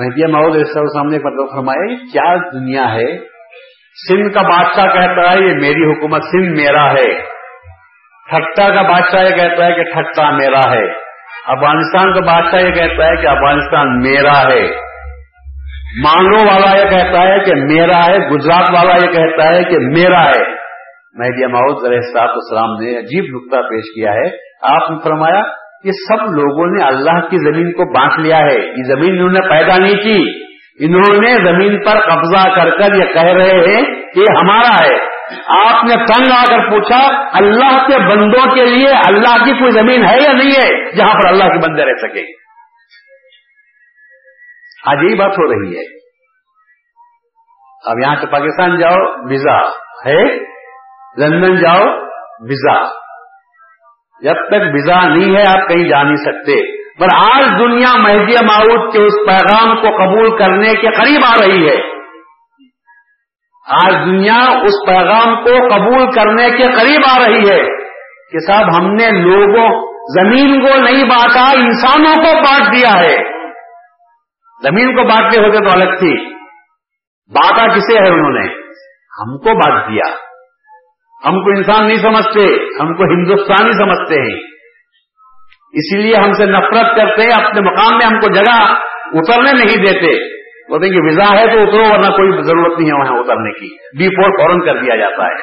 مہدیہ ماحول سامنے مطلب فرمایا کیا دنیا ہے؟ سندھ کا بادشاہ کہتا ہے، یہ میری حکومت سندھ میرا ہے۔ ٹھٹا کا بادشاہ یہ کہتا ہے کہ ٹھٹا میرا ہے۔ افغانستان کا بادشاہ یہ کہتا ہے کہ افغانستان میرا ہے۔ مانگو والا یہ کہتا ہے کہ میرا ہے۔ گجرات والا یہ کہتا ہے کہ میرا ہے۔ مہدیہ ماؤد علیہ صاحب السلام نے عجیب نقطہ پیش کیا ہے۔ آپ نے فرمایا یہ سب لوگوں نے اللہ کی زمین کو بانٹ لیا ہے۔ یہ زمین انہوں نے پیدا نہیں کی۔ انہوں نے زمین پر قبضہ کر کر یہ کہہ رہے ہیں کہ یہ ہمارا ہے۔ آپ نے تنگ آ کر پوچھا، اللہ کے بندوں کے لیے اللہ کی کوئی زمین ہے یا نہیں ہے؟ جہاں پر اللہ کے بندے رہ سکے آج یہی بات ہو رہی ہے۔ اب یہاں سے پاکستان جاؤ، ویزا ہے۔ لندن جاؤ، ویزا۔ جب تک ویزا نہیں ہے، آپ کہیں جا نہیں سکتے۔ پر آج دنیا مہدی معود کے اس پیغام کو قبول کرنے کے قریب آ رہی ہے۔ آج دنیا اس پیغام کو قبول کرنے کے قریب آ رہی ہے کہ صاحب ہم نے لوگوں، زمین کو نہیں بانٹا، انسانوں کو بانٹ دیا ہے۔ زمین کو بانٹنے ہوتے تو الگ تھی۔ بانٹا کسے ہے انہوں نے؟ ہم کو بانٹ دیا۔ ہم کو انسان نہیں سمجھتے، ہم کو ہندوستانی سمجھتے ہیں۔ اسی لیے ہم سے نفرت کرتے ہیں اپنے مقام میں ہم کو جگہ اترنے نہیں دیتے۔ بولتے ہیں کہ ویزا ہے تو اترو، ورنہ کوئی ضرورت نہیں ہے وہاں اترنے کی۔ ڈی فور فورن کر دیا جاتا ہے۔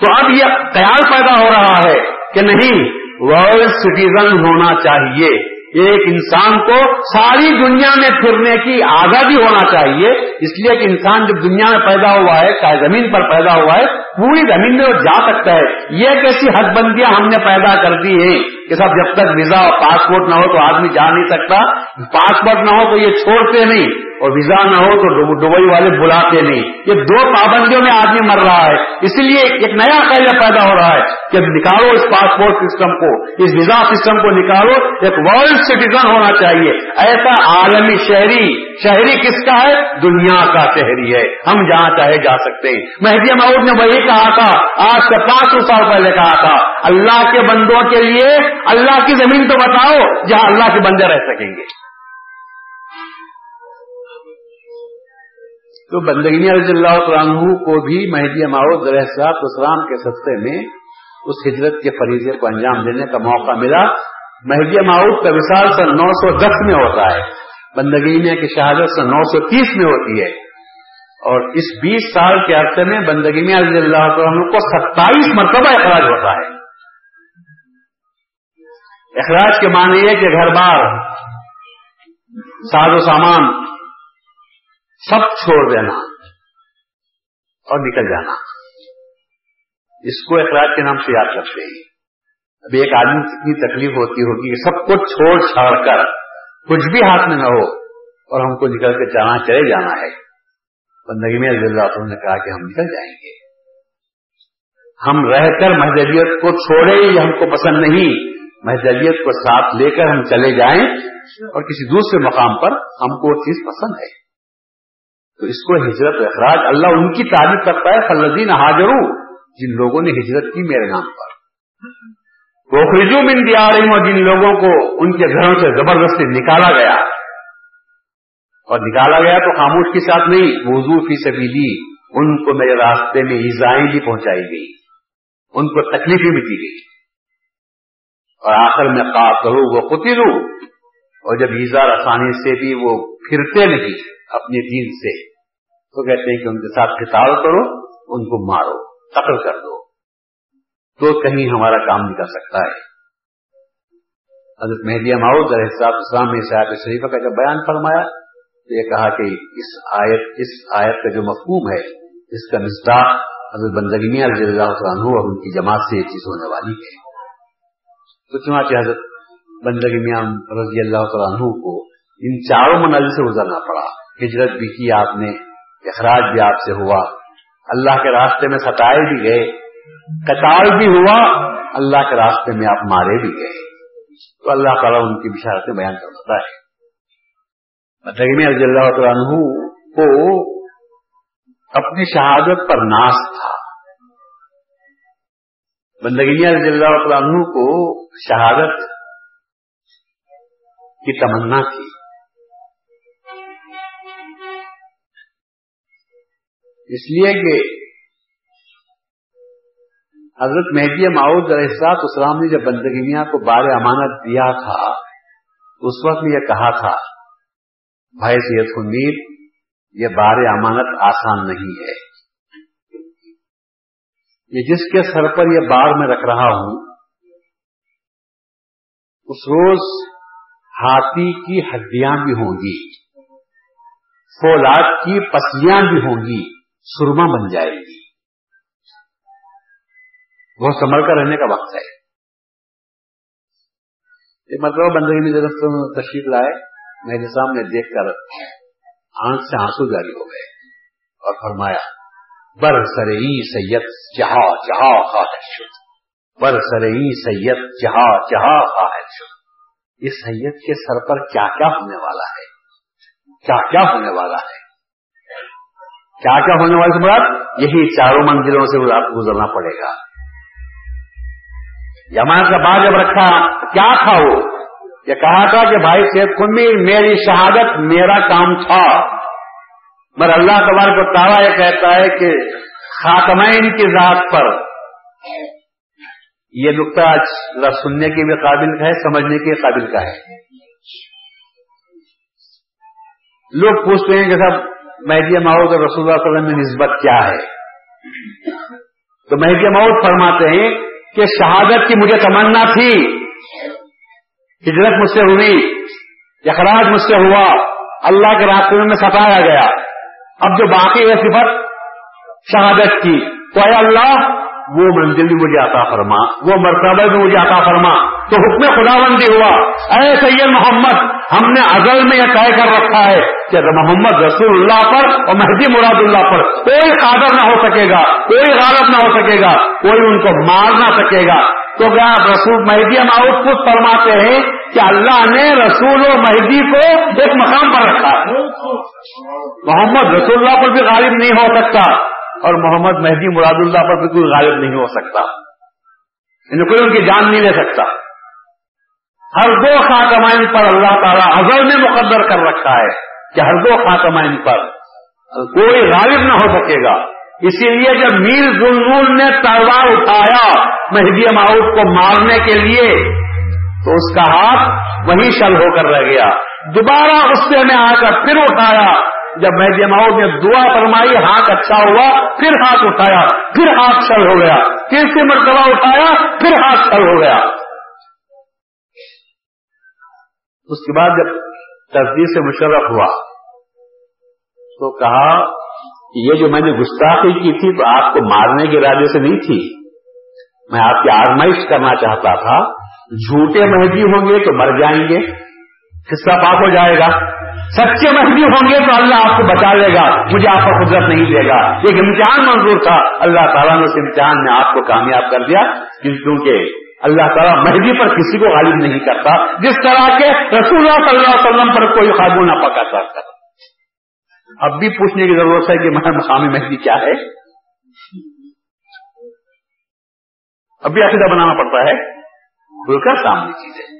تو اب یہ خیال پیدا ہو رہا ہے کہ نہیں ورلڈ سٹیزن ہونا چاہیے۔ ایک انسان کو ساری دنیا میں پھرنے کی آزادی ہونا چاہیے۔ اس لیے کہ انسان جب دنیا میں پیدا ہوا ہے، چاہے زمین پر پیدا ہوا ہے، پوری زمین میں وہ جا سکتا ہے۔ یہ کیسی حد بندیاں ہم نے پیدا کر دی ہیں؟ کہ صاحب جب تک ویزا اور پاسپورٹ نہ ہو تو آدمی جا نہیں سکتا۔ پاسپورٹ نہ ہو تو یہ چھوڑتے نہیں اور ویزا نہ ہو تو دبئی والے بلاتے نہیں۔ یہ دو پابندیوں میں آدمی مر رہا ہے۔ اسی لیے ایک نیا قیدہ پیدا ہو رہا ہے کہ نکالو اس پاسپورٹ سسٹم کو، اس ویزا سسٹم کو نکالو۔ ایک ورلڈ سٹیزن ہونا چاہیے۔ ایسا عالمی شہری شہری کس کا ہے؟ دنیا کا شہری ہے۔ ہم جہاں چاہے جا سکتے ہیں۔ مہدی معود نے وہی کہا تھا، آج سے پانچ سو سال پہلے کہا تھا، اللہ کے بندوں کے لیے اللہ کی زمین تو بتاؤ جہاں اللہ کے بندے رہ سکیں گے۔ تو بندگینی رضی اللہ عنہ کو بھی مہدی ماؤد صاحب اسلام کے سستے میں اس ہجرت کے فریضے کو انجام دینے کا موقع ملا۔ مہدی ماؤد کا وصال سن نو سو دس میں ہوتا ہے۔ بندگینیا کی شہادت سن نو سو تیس میں ہوتی ہے۔ اور اس بیس سال کے عرصے میں بندگی میں رضی اللہ عنہ کو ستائیس مرتبہ اخراج ہوتا ہے۔ اخراج کے معنی ہے کہ گھر بار، ساز و سامان، سب چھوڑ دینا اور نکل جانا۔ اس کو اخراج کے نام سے یاد کرتے ہیں۔ ابھی ایک آدمی کتنی تکلیف ہوتی ہوگی کہ سب کو چھوڑ چھاڑ کر، کچھ بھی ہاتھ میں نہ ہو اور ہم کو نکل کے جانا، چلے جانا ہے۔ بندگی میں اللہ عنہ نے کہا کہ ہم نکل جائیں گے۔ ہم رہ کر محدودیت کو چھوڑے یہ ہم کو پسند نہیں۔ محدودیت کو ساتھ لے کر ہم چلے جائیں اور کسی دوسرے مقام پر ہم کو وہ چیز پسند ہے۔ تو اس کو ہجرت اخراج اللہ ان کی تعریف کرتا ہے فلدین حاضر جن لوگوں نے ہجرت کی میرے نام پر۔ وہ من دیا رہی ہوں جن لوگوں کو ان کے گھروں سے زبردستی نکالا گیا۔ اور نکالا گیا تو خاموش کے ساتھ نہیں، وضو فی سبیلی، ان کو میرے راستے میں ایزائیں بھی پہنچائی گئی۔ ان کو تکلیفیں بھی دی گئی۔ اور آخر میں کروں وہ قتلو۔ اور جب ایزا آسانی سے بھی وہ پھرتے نہیں اپنے دین سے، تو کہتے ہیں کہ ان کے ساتھ کتاب کرو، ان کو مارو، قتل کر دو۔ تو کہیں ہمارا کام نہیں کر سکتا ہے۔ حضرت مہدی ماؤد علیہ صاحب اسلام نے صاحب شریفہ کا جب بیان فرمایا، تو یہ کہا کہ اس آیت اس آیت کا جو مفہوم ہے، اس کا مصداق حضرت بندگی رضی اللہ عنہ اور ان کی جماعت سے یہ چیز ہونے والی ہے۔ تو چنانچہ حضرت بندگی میاں رضی اللہ عنہ کو ان چاروں منازل سے گزرنا پڑا۔ ہجرت بھی کی آپ نے، اخراج بھی آپ سے ہوا۔ اللہ کے راستے میں ستائے بھی گئے، قتال بھی ہوا، اللہ کے راستے میں آپ مارے بھی گئے۔ تو اللہ تعالیٰ ان کی بشارتیں بیان کرتا ہے۔ میں رضی اللہ عنہ کو اپنی شہادت پر ناس تھا۔ بندگی رضی اللہ عنہ کو شہادت کی تمنا تھی۔ اس لیے کہ حضرت مہدی معاؤد الحساط اسلام نے جب بندگی کو بار امانت دیا تھا، اس وقت یہ کہا تھا، بھائی سید خنیر یہ بار امانت آسان نہیں ہے۔ یہ جس کے سر پر یہ بار میں رکھ رہا ہوں، اس روز ہاتھی کی ہڈیاں بھی ہوں گی، فولاد کی پسلیاں بھی ہوں گی، سرما بن جائے گی۔ وہ سنبھل کر رہنے کا وقت ہے۔ ایک مطلب بندگی میں جب تشریف لائے، میرے سامنے دیکھ کر آنکھ سے آنسو جاری ہو گئے اور فرمایا بر سر سید جہا جہا خواہش شد۔ بر سر سید جہا جہا خواہش شد۔ اس سید کے سر پر کیا کیا ہونے والا ہے؟ کیا کیا ہونے والا ہے؟ کیا کیا ہونے والی سے مراد یہی چاروں منزلوں سے گزرنا پڑے گا۔ یمان کا بعد جب رکھا کیا تھا وہ یہ کہا تھا کہ بھائی سید کمیر، میری شہادت، میرا کام تھا۔ مگر اللہ تبارک کو تارا یہ کہتا ہے کہ خاتمین کی ذات پر یہ نقطہ آج سننے کے بھی قابل کا ہے، سمجھنے کے قابل کا ہے۔ لوگ پوچھتے ہیں کہ صاحب، مہدی ماؤد اور رسول اللہ علیہ وسلم میں نسبت کیا ہے؟ تو مہدی ماؤد فرماتے ہیں کہ شہادت کی مجھے تمنا تھی، ہجرت مجھ سے ہوئی، اخراج مجھ سے ہوا، اللہ کے راستے میں ستایا گیا۔ اب جو باقی ہے صفت شہادت کی۔ تو اے اللہ وہ منزل بھی مجھے عطا فرما، وہ مرتبہ بھی مجھے عطا فرما۔ تو حکم خدا بندی ہوا، اے سید محمد، ہم نے ازل میں یہ طے کر رکھا ہے کہ محمد رسول اللہ پر اور مہدی مراد اللہ پر کوئی قادر نہ ہو سکے گا، کوئی غالب نہ ہو سکے گا، کوئی ان کو مار نہ سکے گا۔ تو کیا رسول مہدی ہم آؤٹ خود فرماتے ہیں کہ اللہ نے رسول و مہدی کو ایک مقام پر رکھا؟ ہے محمد رسول اللہ پر بھی غالب نہیں ہو سکتا۔ اور محمد مہدی مراد اللہ پر کوئی غالب نہیں ہو سکتا۔ یعنی کوئی ان کی جان نہیں لے سکتا۔ ہر دو خاتمائن پر اللہ تعالیٰ ازل میں مقدر کر رکھا ہے کہ ہر دو خاتمائن پر کوئی غالب نہ ہو سکے گا۔ اسی لیے جب میر ظلم نے تلوار اٹھایا مہدی معاؤد کو مارنے کے لیے، تو اس کا ہاتھ وہی شل ہو کر رہ گیا۔ دوبارہ اس سے میں آ کر پھر اٹھایا۔ جب میں جماؤ نے دعا فرمائی، ہاتھ اچھا ہوا، پھر ہاتھ اٹھایا، پھر ہاتھ چل ہو گیا۔ تیسری مرتبہ اٹھایا، پھر ہاتھ چل ہو گیا۔ اس کے بعد جب تصدیق سے مشرف ہوا، تو کہا کہ یہ جو میں نے گستاخی کی تھی تو آپ کو مارنے کے ارادے سے نہیں تھی۔ میں آپ کی آزمائش کرنا چاہتا تھا، جھوٹے مہدی ہوں گے تو مر جائیں گے حصہ پاک ہو جائے گا۔ سچے مہدی ہوں گے تو اللہ آپ کو بچا لے گا، مجھے آپ کو قدرت نہیں دے گا۔ ایک امتحان منظور تھا، اللہ تعالیٰ نے اس امتحان میں آپ کو کامیاب کر دیا کیونکہ اللہ تعالیٰ مہدی پر کسی کو غالب نہیں کرتا، جس طرح کے رسول اللہ صلی اللہ علیہ وسلم پر کوئی قابو نہ پکا سکتا اب بھی پوچھنے کی ضرورت ہے کہ مقامی مہدی کیا ہے؟ اب بھی عقیدہ بنانا پڑتا ہے۔ کھل کر سامنے چیزیں۔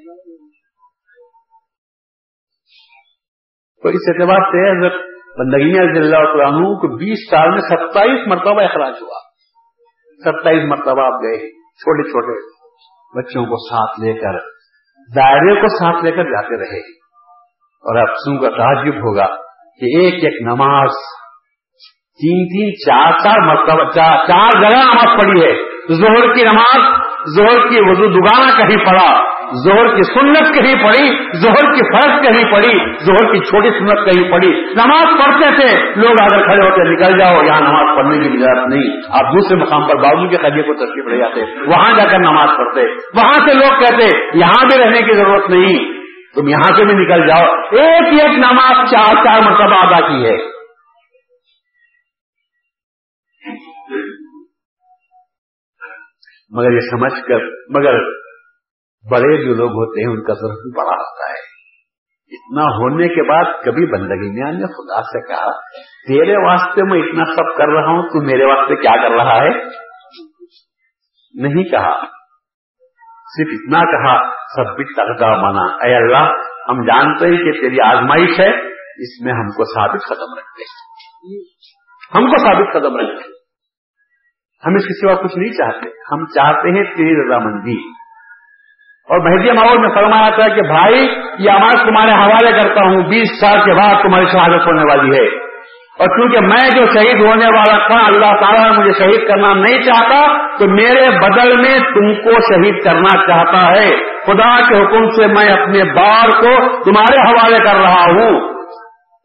تو اس اعتبار سے حضرت بندگی رضی اللہ عنہ کو بیس سال میں ستائیس مرتبہ اخراج ہوا۔ ستائیس مرتبہ آپ گئے، چھوٹے چھوٹے بچوں کو ساتھ لے کر، دائرے کو ساتھ لے کر جاتے رہے۔ اور اب سن کا تعجب ہوگا کہ ایک ایک نماز، تین تین، چار چار مرتبہ، چار جگہ نماز پڑھی ہے۔ زہر کی نماز زہر کی وضو دگانا کہیں پڑا زہر کی سنت کہیں پڑی، زہر کی فرض کہیں پڑی، زہر کی چھوٹی سنت کہیں پڑی۔ نماز پڑھتے تھے، لوگ اگر کھڑے ہوتے، نکل جاؤ، یہاں نماز پڑھنے کی اجازت نہیں۔ آپ دوسرے مقام پر بابو کے قدیے کو ترکیب رہ جاتے، وہاں جا کر نماز پڑھتے۔ وہاں سے لوگ کہتے، یہاں بھی رہنے کی ضرورت نہیں، تم یہاں سے بھی نکل جاؤ۔ ایک ایک نماز چار چار مرتبہ ادا کی ہے۔ مگر یہ سمجھ کر، مگر بڑے جو لوگ ہوتے ہیں، ان کا ضرور بھی بڑا ہوتا ہے۔ اتنا ہونے کے بعد کبھی بندگی میاں نے خدا سے کہا۔ تیرے واسطے میں اتنا سب کر رہا ہوں، تو میرے واسطے کیا کر رہا ہے؟ نہیں کہا۔ صرف اتنا کہا، سب بھی ترکا مانا۔ اے اللہ، ہم جانتے ہیں کہ تیری آزمائش ہے، اس میں ہم کو ثابت قدم رکھتے ہم کو ثابت قدم رکھتے ہم اس کے سوا کچھ نہیں چاہتے۔ ہم چاہتے ہیں تیری رضامندی۔ اور مہدی ماحول میں فرمایا تھا کہ بھائی، یہ آواز تمہارے حوالے کرتا ہوں، بیس سال کے بعد تمہاری شہادت ہونے والی ہے۔ اور کیونکہ میں جو شہید ہونے والا تھا، اللہ تعالیٰ نے مجھے شہید کرنا نہیں چاہتا، تو میرے بدل میں تم کو شہید کرنا چاہتا ہے۔ خدا کے حکم سے میں اپنے بار کو تمہارے حوالے کر رہا ہوں۔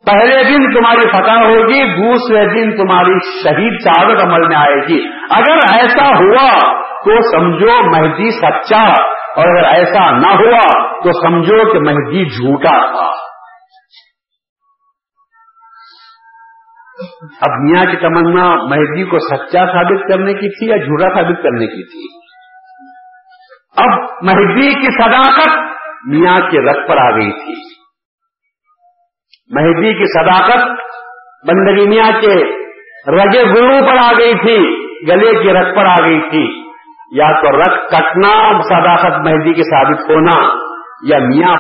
پہلے دن تمہاری فتح ہوگی، دوسرے دن تمہاری شہید شہادت عمل میں آئے گی۔ اگر ایسا ہوا، تو سمجھو مہدی سچا اور اگر ایسا نہ ہوا تو سمجھو کہ مہدی جھوٹا تھا۔ اب میاں کی تمنا مہدی کو سچا ثابت کرنے کی تھی یا جھوٹا ثابت کرنے کی تھی؟ اب مہدی کی صداقت میاں کے رت پر آ گئی تھی۔ مہدی کی صداقت بندگی میاں کے رگے گرو پر آ گئی تھی، گلے کی رت پر آ گئی تھی۔ یا تو رت کٹنا صداقت مہندی کے ثابت ہونا یا میاں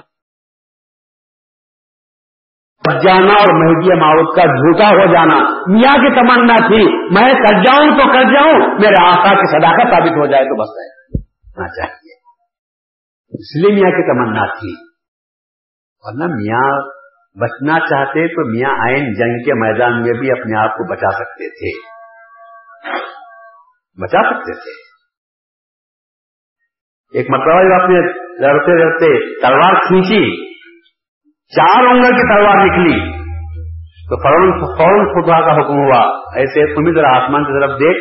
جانا اور مہدی ماؤت کا جھوٹا ہو جانا۔ میاں کی تمنا تھی۔ میں کر جاؤں تو کر جاؤں۔ میرے آقا کی صداقت ثابت ہو جائے تو بس ہے چاہیے۔ اس لیے میاں کی تمنا تھی۔ ورنہ میاں بچنا چاہتے تو میاں آئین جنگ کے میدان میں بھی اپنے آپ کو بچا سکتے تھے۔ بچا سکتے تھے۔ ایک مرتبہ جب اپنے لڑتے لڑتے تلوار کھینچی، چار انگل کی تلوار نکلی۔ تو فوراً فوراً خدا کا حکم ہوا۔ ایسے تم ذرا آسمان کی طرف دیکھ۔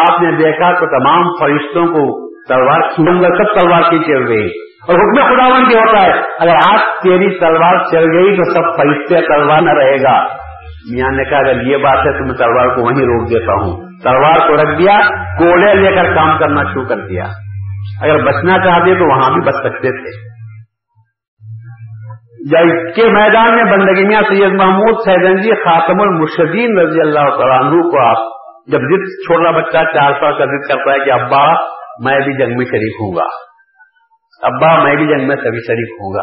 آپ نے دیکھا تو تمام فرشتوں کو تلوار کھینچ سب تلوار کی چل گئی اور حکم خدا بن کے ہوتا ہے، اگر آپ تیری تلوار چل گئی تو سب فرشتے تلوار نہ رہے گا۔ میاں نے کہا، اگر یہ بات ہے تو میں تلوار کو وہیں روک دیتا ہوں۔ تلوار کو رکھ دیا، کوڑے لے کر کام کرنا شروع کر دیا۔ اگر بچنا چاہتے تو وہاں بھی بچ سکتے تھے۔ اس کے میدان میں بندگیاں سید محمود سیدنجی خاتم المرشدین رضی اللہ عنہ کو آپ جب ضد چھوٹا بچہ چار سال کا ضد کرتا ہے کہ ابا، میں بھی جنگ میں شریک ہوں گا۔ ابا، میں بھی جنگ میں سبھی شریک ہوں گا۔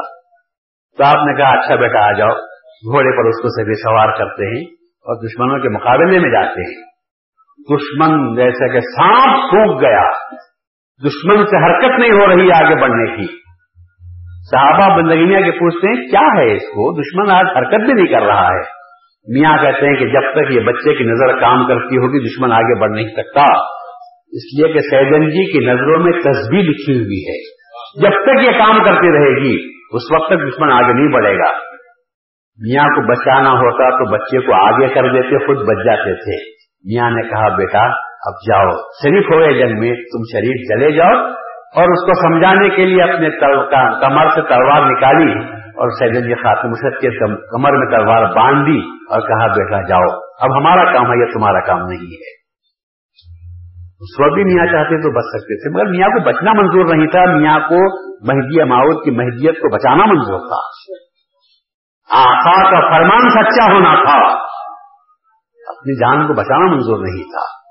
تو آپ نے کہا اچھا بیٹا، آ جاؤ۔ گھوڑے پر اس کو سبھی سوار کرتے ہیں اور دشمنوں کے مقابلے میں جاتے ہیں۔ دشمن جیسا کہ سانپ سوکھ گیا۔ دشمن سے حرکت نہیں ہو رہی آگے بڑھنے کی۔ صحابہ بندگینیا کے پوچھتے ہیں، کیا ہے اس کو؟ دشمن آج حرکت بھی نہیں کر رہا ہے۔ میاں کہتے ہیں کہ جب تک یہ بچے کی نظر کام کرتی ہوگی، دشمن آگے بڑھ نہیں سکتا۔ اس لیے کہ سیدن جی کی نظروں میں تصویر لکھی ہوئی ہے۔ جب تک یہ کام کرتی رہے گی، اس وقت تک دشمن آگے نہیں بڑھے گا۔ میاں کو بچانا ہوتا تو بچے کو آگے کر دیتے، خود بچ جاتے تھے۔ میاں نے کہا، بیٹا اب جاؤ۔ شریف ہوئے جنگ میں، تم شریف چلے جاؤ۔ اور اس کو سمجھانے کے لیے اپنے کمر سے تلوار نکالی اور سیدن جی خاتم مشرق کے کمر میں تلوار باندھ دی اور کہا، بیٹا، جاؤ۔ اب ہمارا کام ہے، یہ تمہارا کام نہیں ہے۔ اس وقت بھی میاں چاہتے تو بچ سکتے تھے، مگر میاں کو بچنا منظور نہیں تھا۔ میاں کو مہدی ماؤد کی مہدیت کو بچانا منظور تھا۔ آقا کا فرمان سچا ہونا تھا۔ اپنی جان کو بچانا منظور نہیں تھا۔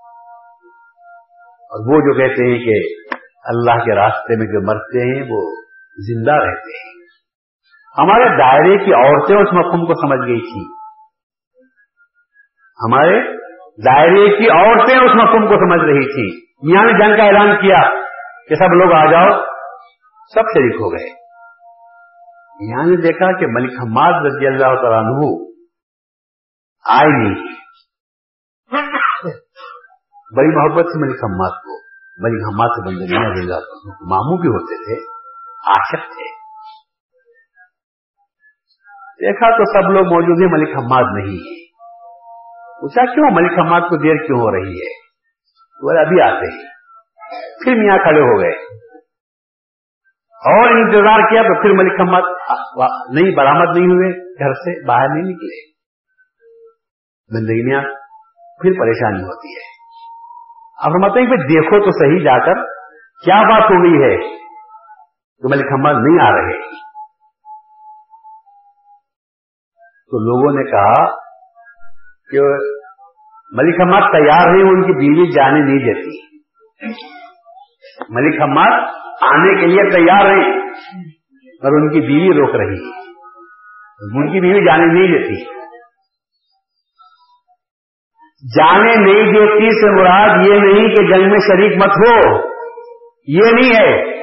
اور وہ جو کہتے ہیں کہ اللہ کے راستے میں جو مرتے ہیں، وہ زندہ رہتے ہیں۔ ہمارے دائرے کی عورتیں اس مفہوم کو سمجھ گئی تھی ہمارے دائرے کی عورتیں اس مفہوم کو سمجھ رہی تھی میاں نے جنگ کا اعلان کیا کہ سب لوگ آ جاؤ، سب شریک ہو گئے۔ میاں نے دیکھا کہ ملک حماد رضی اللہ تعالیٰ عنہ آئے نہیں۔ بڑی محبت سے ملک حماد کو ملک حماد سے بندے میاں رضی ماموں بھی ہوتے تھے، عاشق تھے۔ دیکھا تو سب لوگ موجود ہیں، ملک حماد نہیں ہے۔ پوچھا کیوں؟ ملک حماد کو دیر کیوں ہو رہی ہے؟ وہ ابھی آتے ہیں۔ پھر میاں کھڑے ہو گئے۔ اور انتظار کیا تو پھر ملک حماد نہیں برامد نہیں ہوئے، گھر سے باہر نہیں نکلے۔ زندگی میں پھر پریشانی ہوتی ہے۔ اب ہم ہیں کہ دیکھو تو صحیح جا کر کیا بات ہو گئی ہے؟ تو ملک حماد نہیں آ رہے۔ تو لوگوں نے کہا کہ ملک حماد تیار ہیں ان کی بیوی جانے نہیں دیتی۔ ملک حماد آنے کے لیے تیار ہیں اور ان کی بیوی روک رہی۔ ہے ان کی بیوی جانے نہیں دیتی۔ جانے نہیں دیتی سے مراد یہ نہیں کہ جنگ میں شریک مت ہو۔ یہ نہیں ہے۔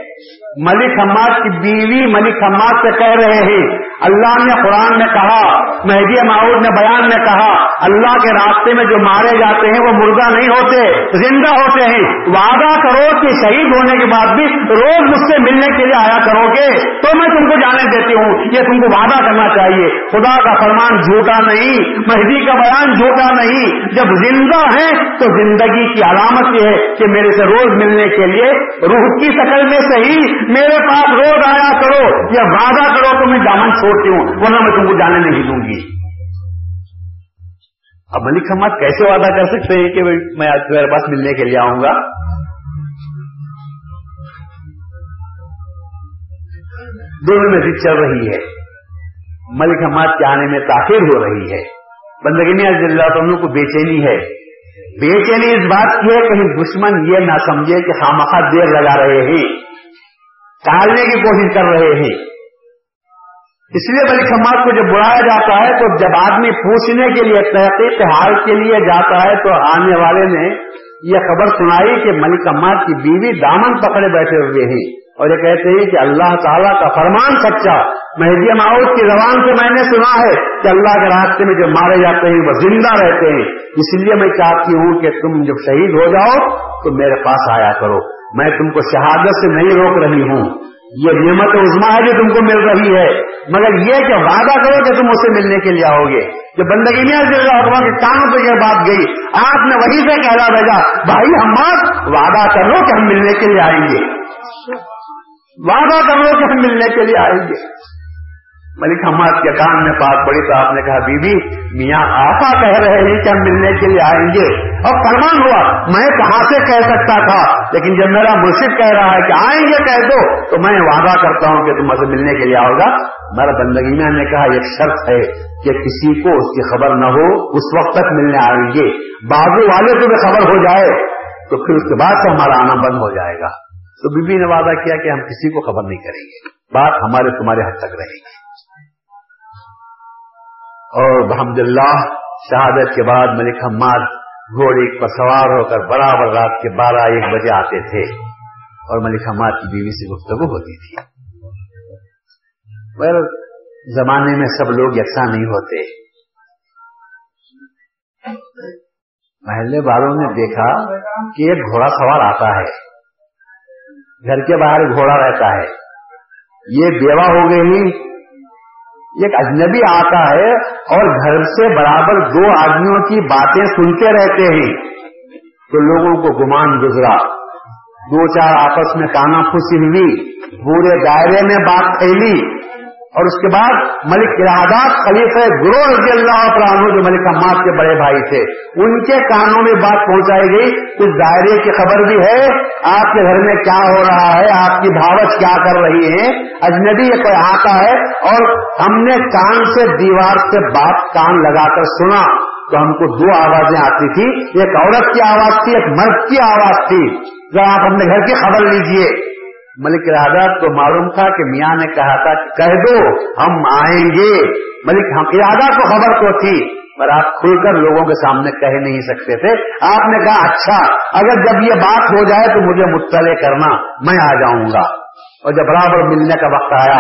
ملک حماد کی بیوی ملک حماد سے کہہ رہے ہیں، اللہ نے قرآن میں کہا، مہدی معاود نے بیان میں کہا، اللہ کے راستے میں جو مارے جاتے ہیں وہ مردہ نہیں ہوتے، زندہ ہوتے ہیں۔ وعدہ کرو کہ شہید ہونے کے بعد بھی روز مجھ سے ملنے کے لیے آیا کرو گے، تو میں تم کو جانے دیتی ہوں۔ یہ تم کو وعدہ کرنا چاہیے۔ خدا کا فرمان جھوٹا نہیں، مہدی کا بیان جھوٹا نہیں۔ جب زندہ ہے تو زندگی کی علامت یہ ہے کہ میرے سے روز ملنے کے لیے روح کی شکل میں صحیح میرے پاس روز آیا کرو یا وعدہ کرو تو میں دامن چھوڑتی ہوں، ورنہ میں تم کو جانے نہیں دوں گی۔ اب ملک حماد کیسے وعدہ کر سکتے ہیں کہ میں آج تمہارے پاس ملنے کے لیے آؤں گا؟ دونوں میں ضد چل رہی ہے۔ ملک حماد کے آنے میں تاخیر ہو رہی ہے۔ بندگی میں اللہ عنہ کو بے چینی ہے۔ بے چینی اس بات کی ہے کہیں دشمن یہ نہ سمجھے کہ خامخواہ دیر لگا رہے ہیں۔ ٹالنے کی کوشش کر رہے ہیں۔ اس لیے بلی سماج کو جب بلایا جاتا ہے تو جب آدمی پوچھنے کے لیے تحقیق حال کے لیے جاتا ہے تو آنے والے نے یہ خبر سنائی کہ ملک اماد کی بیوی دامن پکڑے بیٹھے ہوئے ہیں۔ اور یہ کہتے ہیں کہ اللہ تعالیٰ کا فرمان سچا، مہدی ماؤد کی زبان سے میں نے سنا ہے کہ اللہ کے راستے میں جو مارے جاتے ہیں وہ زندہ رہتے ہیں۔ اس لیے میں چاہتی ہوں کہ تم جب شہید ہو جاؤ تو میرے پاس آیا کرو۔ میں تم کو شہادت سے نہیں روک رہی ہوں۔ یہ نعمت عزما ہے جو تم کو مل رہی ہے۔ مگر یہ کہ وعدہ کرو کہ تم اسے ملنے کے لیے آؤ گے۔ کہ بندگی میں کے کانوں پہ یہ بات گئی آپ نے وہی سے کہنا بھیجا بھائی ہم وعدہ کرو کہ ہم ملنے کے لیے آئیں گے۔ وعدہ کرو کہ ہم ملنے کے لیے آئیں گے۔ ملک حماد کے کان میں بات پڑی تو آپ نے کہا بی بی میاں آپا کہہ رہے ہیں کہ ہم ملنے کے لیے آئیں گے۔ اور فرمان ہوا، میں کہاں سے کہہ سکتا تھا؟ لیکن جب میرا مرشد کہہ رہا ہے کہ آئیں گے کہہ دو، تو میں وعدہ کرتا ہوں کہ تم سے ملنے کے لیے آؤ گا۔ میرا بندگی میں نے کہا، ایک شرط ہے کہ کسی کو اس کی خبر نہ ہو، اس وقت تک ملنے آئیں گے۔ بازو والے کو بھی خبر ہو جائے، تو پھر اس کے بعد سے ہمارا آنا بند ہو جائے گا۔ تو بی بی نے وعدہ کیا کہ ہم کسی کو خبر نہیں کریں گے۔ بات ہمارے، تمہارے حد تک رہے گی۔ اور الحمد للہ شہادت کے بعد ملک حماد گھوڑے پر سوار ہو کر برابر رات کے بارہ ایک بجے آتے تھے۔ اور ملک حماد کی بیوی سے گفتگو ہوتی تھی۔ پر زمانے میں سب لوگ یکساں نہیں ہوتے۔ محلے والوں نے دیکھا کہ ایک گھوڑا سوار آتا ہے۔ گھر کے باہر گھوڑا رہتا ہے۔ یہ بیوہ ہو گئی ایک اجنبی آتا ہے اور گھر سے برابر دو آدمیوں کی باتیں سنتے رہتے ہیں۔ تو لوگوں کو گمان گزرا۔ دو چار آپس میں کانا پھوسی ہوئی۔ پورے دائرے میں بات پھیلی۔ اور اس کے بعد ملک ارادات خلیفہ گرو رضی اللہ عنہ، جو ملک اماد کے بڑے بھائی تھے، ان کے کانوں میں بات پہنچائی گئی۔ کچھ دائرے کی خبر بھی ہے، آپ کے گھر میں کیا ہو رہا ہے، آپ کی بھاوت کیا کر رہی ہے اجنبی کوئی آتا ہے۔ اور ہم نے کان سے، دیوار سے بات کان لگا کر سنا۔ تو ہم کو دو آوازیں آتی تھی۔ ایک عورت کی آواز تھی، ایک مرد کی آواز تھی۔ جو آپ اپنے گھر کی خبر لیجیے۔ ملک ارادت کو معلوم تھا کہ میاں نے کہا تھا کہہ دو، ہم آئیں گے۔ ملک ہم ارادہ کو خبر تو تھی، پر آپ کھل کر لوگوں کے سامنے کہہ نہیں سکتے تھے۔ آپ نے کہا اچھا اگر جب یہ بات ہو جائے تو مجھے مطلع کرنا، میں آ جاؤں گا۔ اور جب برابر ملنے کا وقت آیا،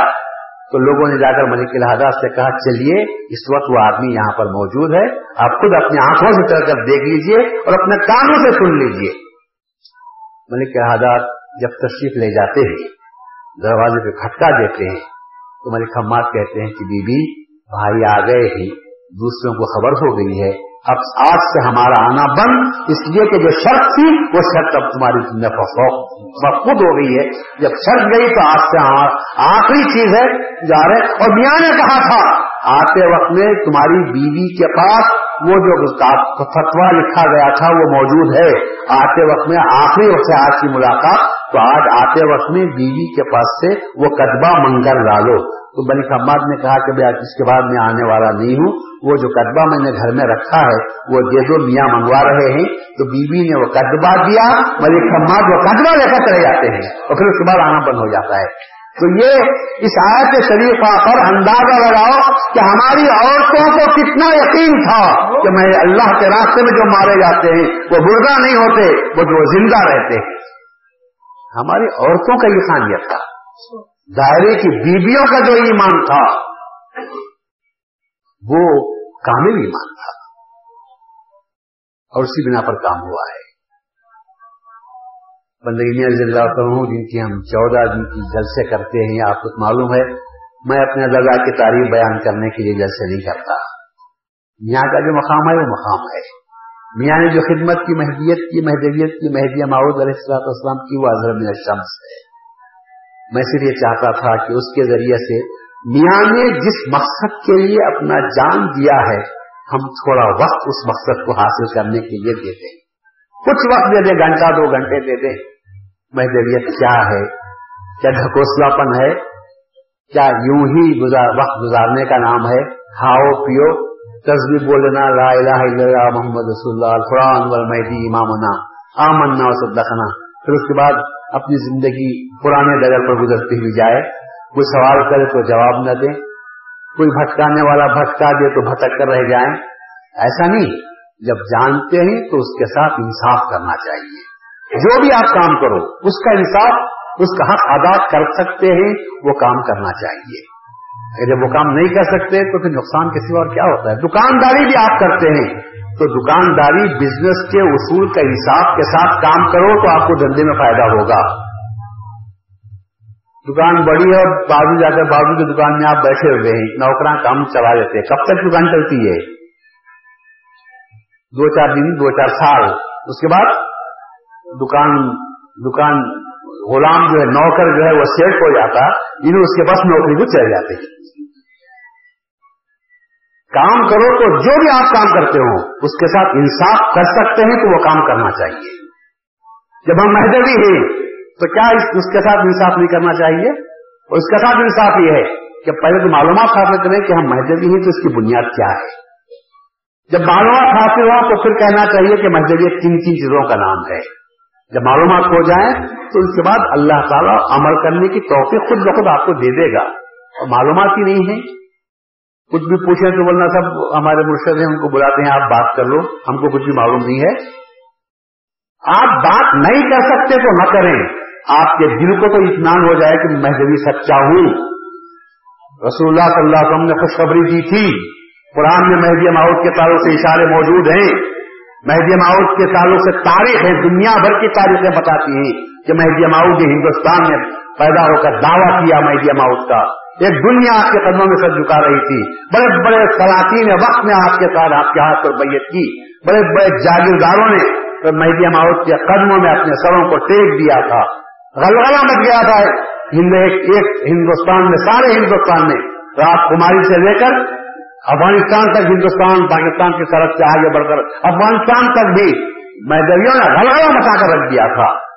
تو لوگوں نے جا کر ملک الحادات سے کہا، چلیے، اس وقت وہ آدمی یہاں پر موجود ہے، آپ خود اپنی آنکھوں سے چل کر دیکھ لیجیے اور اپنے کانوں سے سن لیجیے۔ ملک الحادات جب تشریف لے جاتے ہیں، دروازے پہ کھٹکا دیتے ہیں، تو ملک حماد کہتے ہیں کہ بی بی، بھائی آ گئے ہی دوسروں کو خبر ہو گئی ہے، اب آج سے ہمارا آنا بند، اس لیے کہ جو شرط تھی، وہ شرط اب تمہاری خود ہو گئی ہے۔ جب شرط گئی تو آج سے ہاں، آخری چیز ہے، جا رہے اور میاں نے کہا تھا، آتے وقت میں تمہاری بیوی کے پاس وہ جو فتوا لکھا گیا تھا، وہ موجود ہے۔ آتے وقت میں آخری وقت سے آج کی ملاقات تو آج آتے وقت میں بیوی کے پاس سے وہ قدبہ منگل ڈالو۔ تو بنی حماد نے کہا کہ بھائی اس کے بعد میں آنے والا نہیں ہوں۔ وہ جو قدبہ میں نے گھر میں رکھا ہے، وہ دے دو، میاں منگوا رہے ہیں۔ تو بیوی نے وہ قدبہ دیا ملک حماد وہ قدبہ لے کر چلے جاتے ہیں۔ اور پھر اس کے بعد آنا بند ہو جاتا ہے۔ تو یہ اس آیت شریفہ پر اندازہ لگاؤ کہ ہماری عورتوں کو کتنا یقین تھا کہ میں اللہ کے راستے میں جو مارے جاتے ہیں، وہ بردا نہیں ہوتے، وہ جو زندہ رہتے ہیں۔ ہماری عورتوں کا یہ خانیت تھا۔ دائرے کی بیویوں کا جو ایمان تھا، وہ کامل ایمان تھا۔ اور اسی بنا پر کام ہوا ہے۔ بندگی اللہ کروں جن کی ہم چودہ دن کی جلسے کرتے ہیں، آپ کو معلوم ہے، میں اپنے دادا کی تعریف بیان کرنے کے لیے جلسے نہیں کرتا۔ یہاں کا جو مقام ہے، وہ مقام ہے۔ میاں نے جو خدمت کی، مہدیت کی، مہدویت کی، مہدیہ معود علیہ السلام اسلام کی، وہ حضرت الشمس ہے میں صرف یہ چاہتا تھا کہ اس کے ذریعے سے میاں نے جس مقصد کے لیے اپنا جان دیا ہے، ہم تھوڑا وقت اس مقصد کو حاصل کرنے کے لیے دے دیں کچھ وقت دے دیں گھنٹہ، دو گھنٹے دے دیں محدویت کیا ہے؟ کیا ڈھکوسلا پن ہے؟ کیا یوں ہی گزار وقت گزارنے کا نام ہے؟ کھاؤ، پیو۔ تصویر بولنا، لا الہ الا اللہ محمد رسول اللہ، القرآن والمہدی امامنا، آمنا و صدقنا۔ پھر اس کے بعد اپنی زندگی پرانے ڈگر پر گزرتی ہوئی جائے۔ کوئی سوال کرے تو جواب نہ دے۔ کوئی بھٹکانے والا بھٹکا دے تو بھٹک کر رہ جائیں۔ ایسا نہیں، جب جانتے ہیں تو اس کے ساتھ انصاف کرنا چاہیے۔ جو بھی آپ کام کرو، اس کا انصاف، اس کا حق ادا کر سکتے ہیں، وہ کام کرنا چاہیے۔ جب وہ کام نہیں کر سکتے تو پھر نقصان کسی اور کیا ہوتا ہے؟ دکانداری بھی آپ کرتے ہیں۔ تو دکانداری بزنس کے اصول کا حساب کے ساتھ کام کرو تو آپ کو دھندے میں فائدہ ہوگا۔ دکان بڑی ہے اور بازو جا کر بازو کی دکان میں آپ بیٹھے ہوئے ہیں نوکران کام چلا دیتے کب تک دکان چلتی ہے؟ دو چار دن، دو چار سال۔ اس کے بعد دکان دکان غلام جو ہے، نوکر جو ہے، وہ سیٹ ہو جاتا۔ انہیں اس کے پاس نوکری کو چل جاتے ہیں۔ کام کرو تو جو بھی آپ کام کرتے ہو اس کے ساتھ انصاف کر سکتے ہیں تو وہ کام کرنا چاہیے۔ جب ہم مہدوی ہیں، تو کیا اس کے ساتھ انصاف نہیں کرنا چاہیے؟ اور اس کے ساتھ انصاف یہ ہے کہ پہلے تو معلومات حاصل کریں کہ ہم مہدوی ہیں تو اس کی بنیاد کیا ہے۔ جب معلومات حاصل ہو تو پھر کہنا چاہیے کہ مہدوی تین تین چیزوں کا نام ہے۔ جب معلومات ہو جائیں تو اس کے بعد اللہ تعالیٰ عمل کرنے کی توفیق خود بخود آپ کو دے دے گا۔ اور معلومات ہی نہیں ہے کچھ بھی پوچھیں تو بولنا سب ہمارے مرشد ہیں ان کو بلاتے ہیں، آپ بات کر لو، ہم کو کچھ بھی معلوم نہیں ہے۔ آپ بات نہیں کر سکتے تو نہ کریں۔ آپ کے دل کو تو اطمینان ہو جائے کہ میں جبھی سچا ہوں۔ رسول اللہ صلی اللہ علیہ وسلم نے خوشخبری دی تھی۔ قرآن میں مہدی ماؤد کے تعلق سے اشارے موجود ہیں۔ مہدی ماؤد کے تعلق سے تاریخ ہے، دنیا بھر کی تاریخیں بتاتی ہیں کہ مہدی ماؤد نے ہندوستان میں پیدا ہو کر دعویٰ کیا مہدی ماؤد کا۔ ایک دنیا آپ کے قدموں میں سر جھکا رہی تھی۔ بڑے بڑے سلاطین وقت میں آپ کے ساتھ آپ کے ہاتھ پر بیت کی۔ بڑے بڑے جاگیرداروں نے مہدی ماؤت کے قدموں میں اپنے سروں کو ٹیک دیا تھا۔ غلغلہ مچ گیا تھا۔ ایک ہندوستان میں، سارے ہندوستان میں راجکماری سے لے کر افغانستان تک، ہندوستان، پاکستان کی سڑک سے آگے بڑھ کر، افغانستان تک بھی میں دریا نے غلغلہ مچا کر رکھ دیا تھا۔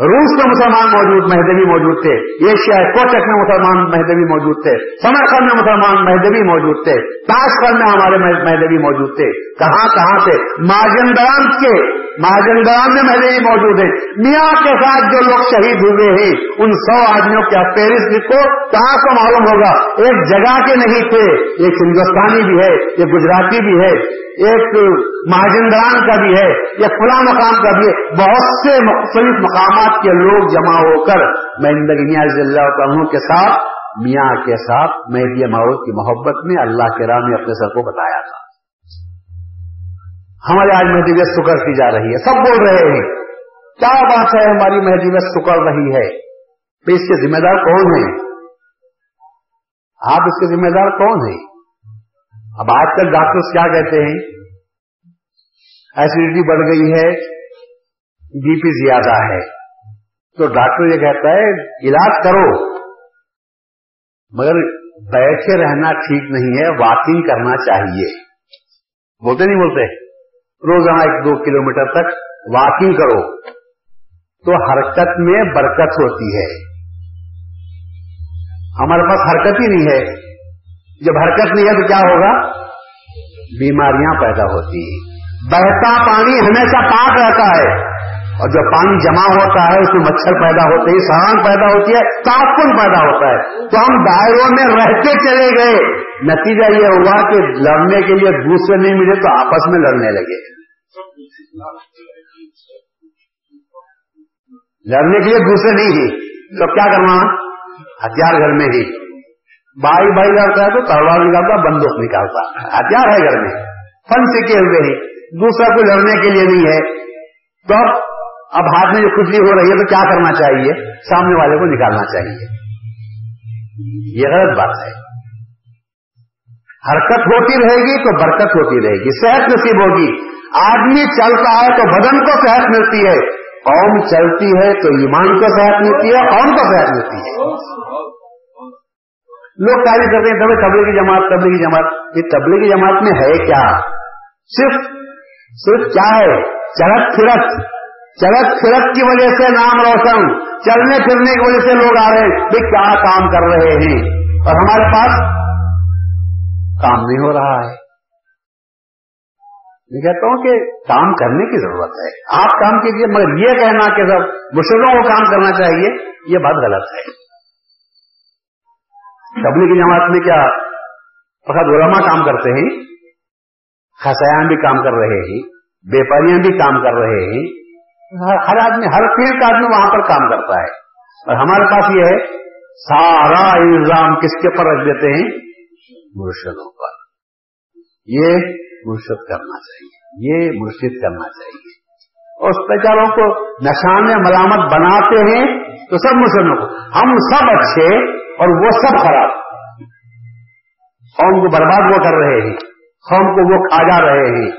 روس میں مسلمان موجود مہدبی موجود تھے، ایشیا کوٹک میں مسلمان مہدبی موجود تھے سمرکند میں مسلمان مہدبی موجود تھے، تاشکند میں ہمارے مہدبی موجود تھے۔ کہاں کہاں سے مہاجندرام کے مہاجندرام میں مہدبی موجود ہیں۔ میاں کے ساتھ جو لوگ شہید ہوئے ہیں، ان سو آدمیوں کے پیرس کو کہاں کو معلوم ہوگا؟ ایک جگہ کے نہیں تھے ایک ہندوستانی بھی ہے ایک گجراتی بھی ہے۔ ایک مہاجندران کا بھی ہے یا کھلا مقام کا بھی ہے، بہت سے مختلف مقامات کے لوگ جمع ہو کر میں اندگی نیاز اللہ تعالیٰ کے ساتھ، میاں کے ساتھ مہدی معروف کی محبت میں اللہ کے راہ میں اپنے سر کو بتایا تھا۔ ہماری آج مہدی میں سکر کی جا رہی ہے، سب بول رہے ہیں۔ کیا بات ہے ہماری مہدی میں سکڑ رہی ہے؟ تو اس کے ذمہ دار کون ہیں؟ آپ اس کے ذمہ دار کون ہیں؟ اب آج کل ڈاکٹرز کیا کہتے ہیں؟ ایسیڈیٹی بڑھ گئی ہے بی پی زیادہ ہے۔ تو ڈاکٹر یہ کہتا ہے، علاج کرو۔ مگر بیٹھے رہنا ٹھیک نہیں ہے واکنگ کرنا چاہیے۔ بولتے نہیں بولتے؟ روزانہ ایک دو کلومیٹر تک واکنگ کرو۔ تو حرکت میں برکت ہوتی ہے۔ ہمارے پاس حرکت ہی نہیں ہے۔ جب حرکت نہیں ہے تو کیا ہوگا؟ بیماریاں پیدا ہوتی ہیں۔ بہتا پانی ہمیشہ پاک رہتا ہے۔ اور جب پانی جمع ہوتا ہے، اس میں مچھر پیدا ہوتے ہیں سہان پیدا ہوتی ہے تاپن پیدا ہوتا ہے۔ تو ہم دائروں میں رہتے چلے گئے۔ نتیجہ یہ ہوا کہ لڑنے کے لیے دوسرے نہیں ملے تو آپس میں لڑنے لگے۔ لڑنے کے لیے دوسرے نہیں۔ ہی تو کیا کرنا؟ ہتھیار گھر میں ہی۔ بھائی بھائی لڑتا ہے تو تلوار نکالتا بندوق نکالتا ہتھیار ہے گھر میں۔ فن سیکھے ہوئے ہیں۔ دوسرا کوئی لڑنے کے لیے نہیں ہے۔ تو اب اب ہاتھ میں جو خوشی ہو رہی ہے تو کیا کرنا چاہیے؟ سامنے والے کو نکالنا چاہیے۔ یہ غلط بات ہے۔ حرکت ہوتی رہے گی تو برکت ہوتی رہے گی۔ صحت نصیب ہوگی۔ آدمی چلتا ہے تو بدن کو صحت ملتی ہے۔ قوم چلتی ہے تو ایمان کو صحت ملتی ہے، قوم کو صحت ملتی ہے۔ لوگ تعریف کرتے ہیں تبھی تبلیغی کی جماعت تبلیغی کی جماعت۔ یہ تبلیغی کی جماعت میں ہے کیا؟ صرف صرف کیا ہے؟ چرک پھرک چرک پھرک کی وجہ سے نام روشن، چلنے پھرنے کی وجہ سے لوگ آ رہے ہیں۔ کہ کیا کام کر رہے ہیں؟ اور ہمارے پاس کام نہیں ہو رہا ہے۔ میں کہتا ہوں کہ کام کرنے کی ضرورت ہے۔ آپ کام کیجیے مگر یہ کہنا کہ سب مشرقوں کو کام کرنا چاہیے، یہ بات غلط ہے۔ تبلیغی جماعت میں کیا فقط علماء کام کرتے ہیں؟ خسیاں بھی کام کر رہے ہیں، بیپاریاں بھی کام کر رہے ہیں۔ ہر آدمی ہر فیلڈ کا آدمی وہاں پر کام کرتا ہے۔ اور ہمارے پاس یہ ہے، سارا الزام کس کے پر رکھ دیتے ہیں؟ مرشدوں پر۔ یہ مرشد کرنا چاہیے۔ یہ مرشد کرنا چاہیے۔ اور بیچاروں کو نشان ملامت بناتے ہیں تو سب مرشدوں کو۔ ہم سب اچھے اور وہ سب خراب۔ قوم کو برباد وہ کر رہے ہیں۔ قوم کو وہ کھا جا رہے ہیں۔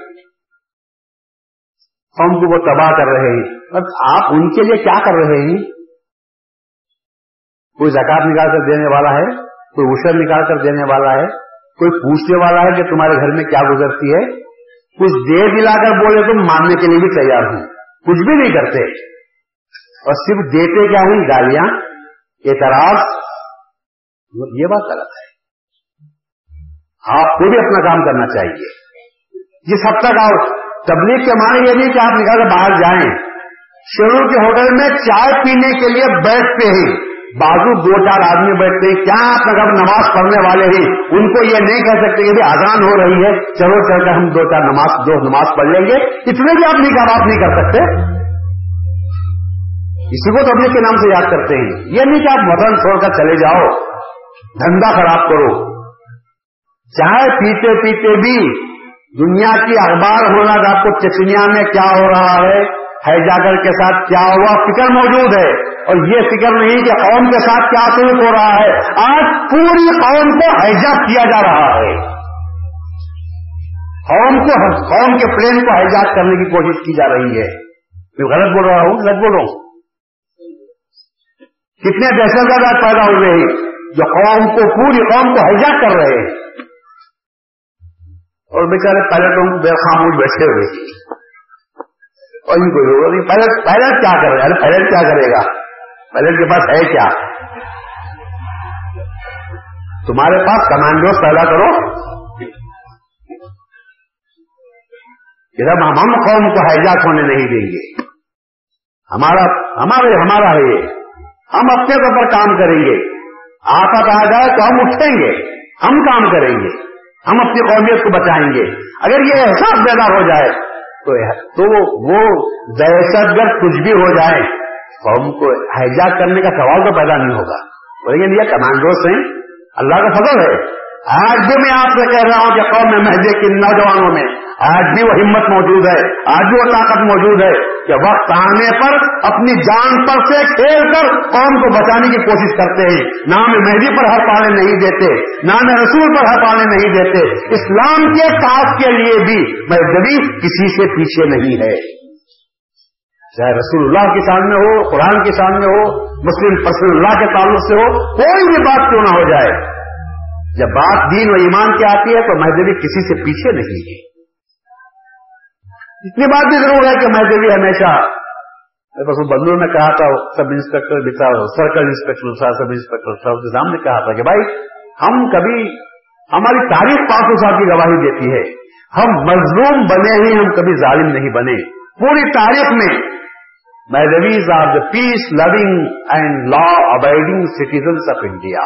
قوم کو وہ تباہ کر رہے ہیں۔ بس آپ ان کے لیے کیا کر رہے ہیں؟ کوئی زکات نکال کر دینے والا ہے؟ کوئی اشر نکال کر دینے والا ہے؟ کوئی پوچھنے والا ہے کہ تمہارے گھر میں کیا گزرتی ہے؟ کچھ دے دلا کر بولے تو ماننے کے لیے بھی تیار ہوں۔ کچھ بھی نہیں کرتے۔ اور صرف دیتے کیا ہوں گالیاں، اعتراض یہ بات غلط ہے۔ آپ کو بھی اپنا کام کرنا چاہیے۔ جس سب تک آؤ تبلیغ کے معنی یہ نہیں کہ آپ نکل کر باہر جائیں۔ شروع کے ہوٹل میں چائے پینے کے لیے بیٹھتے ہی بازو دو چار آدمی بیٹھتے ہیں۔ کیا آپ اگر نماز پڑھنے والے ہی ان کو یہ نہیں کہہ سکتے کہ آزان ہو رہی ہے۔ چلو چل کر ہم دو چار نماز، دو نماز پڑھ لیں گے۔ اتنے بھی آپ نکاح بات نہیں کر سکتے۔ اسی کو تبلیغ کے نام سے یاد کرتے ہیں۔ یہ نہیں کہ آپ وطن چھوڑ کر چلے جاؤ۔ دھندا خراب کرو۔ چائے پیتے پیتے بھی دنیا کی اخبار ہونا آپ کو چچنیا میں کیا ہو رہا ہے حیجاگر کے ساتھ کیا ہوا، فکر موجود ہے۔ اور یہ فکر نہیں کہ قوم کے ساتھ کیا سلوک ہو رہا ہے۔ آج پوری قوم کو حیجاب کیا جا رہا ہے۔ قوم کو، قوم کے پلین کو حیجاب کرنے کی کوشش کی جا رہی ہے۔ میں غلط بول رہا ہوں؟ غلط بول رہا ہوں کتنے دہشت گرد پیدا ہوئے ہیں۔ جو قوم کو پوری قوم کو ہیجا کر رہے ہیں۔ اور بیچارے پائلٹوں بے خاموش بیٹھے ہوئے۔ اور یہ کوئی ہوگا نہیں پائلٹ پائلٹ کیا کر رہے پائلٹ کیا کرے گا؟ پائلٹ کے پاس ہے کیا؟ تمہارے پاس کمانڈوز پیدا کرو۔ جب ہم قوم کو ہیجاک ہونے نہیں دیں گے۔ ہمارا ہمارے ہمارا ہے یہ۔ ہم اپنے طور پر کام کریں گے۔ آفت آ جائے تو ہم اٹھیں گے، ہم کام کریں گے، ہم اپنی قومیت کو بچائیں گے۔ اگر یہ احساس بیدار ہو جائے، تو وہ دہشت گرد کچھ بھی ہو جائے قوم کو ہیجاک کرنے کا سوال تو پیدا نہیں ہوگا۔ لیکن یہ کمانڈوز ہیں، اللہ کا فضل ہے۔ آج بھی میں آپ سے کہہ رہا ہوں کہ قوم میں مہجے کی نوجوانوں میں آج بھی وہ ہمت موجود ہے، آج بھی وہ طاقت موجود ہے کہ وقت آنے پر اپنی جان پر سے کھیل کر قوم کو بچانے کی کوشش کرتے ہیں۔ نام مہدی پر ہر پانے نہیں دیتے نام رسول پر ہر پانے نہیں دیتے۔ اسلام کے ساتھ کے لیے بھی مہدبی کسی سے پیچھے نہیں ہے۔ چاہے رسول اللہ کے سامنے ہو، قرآن کے سامنے ہو، مسلم پرسن اللہ کے تعلق سے ہو، کوئی بھی بات کیوں نہ ہو جائے۔ جب بات دین و ایمان کی آتی ہے تو مہدوی کسی سے پیچھے نہیں ہے۔ اتنی بات بھی ضرور ہے کہ مہدوی ہمیشہ بس وہ بندوں نے کہا تھا، سب انسپیکٹر بتا سرکل انسپیکٹر سب انسپیکٹر صاحب کے سامنے کہا تھا کہ بھائی، ہم کبھی ہماری تاریخ پانچ صاحب کی گواہی دیتی ہے۔ ہم مظلوم بنے ہی ہم کبھی ظالم نہیں بنے۔ پوری تاریخ میں Mahdavis are the peace, loving and law abiding citizens of India.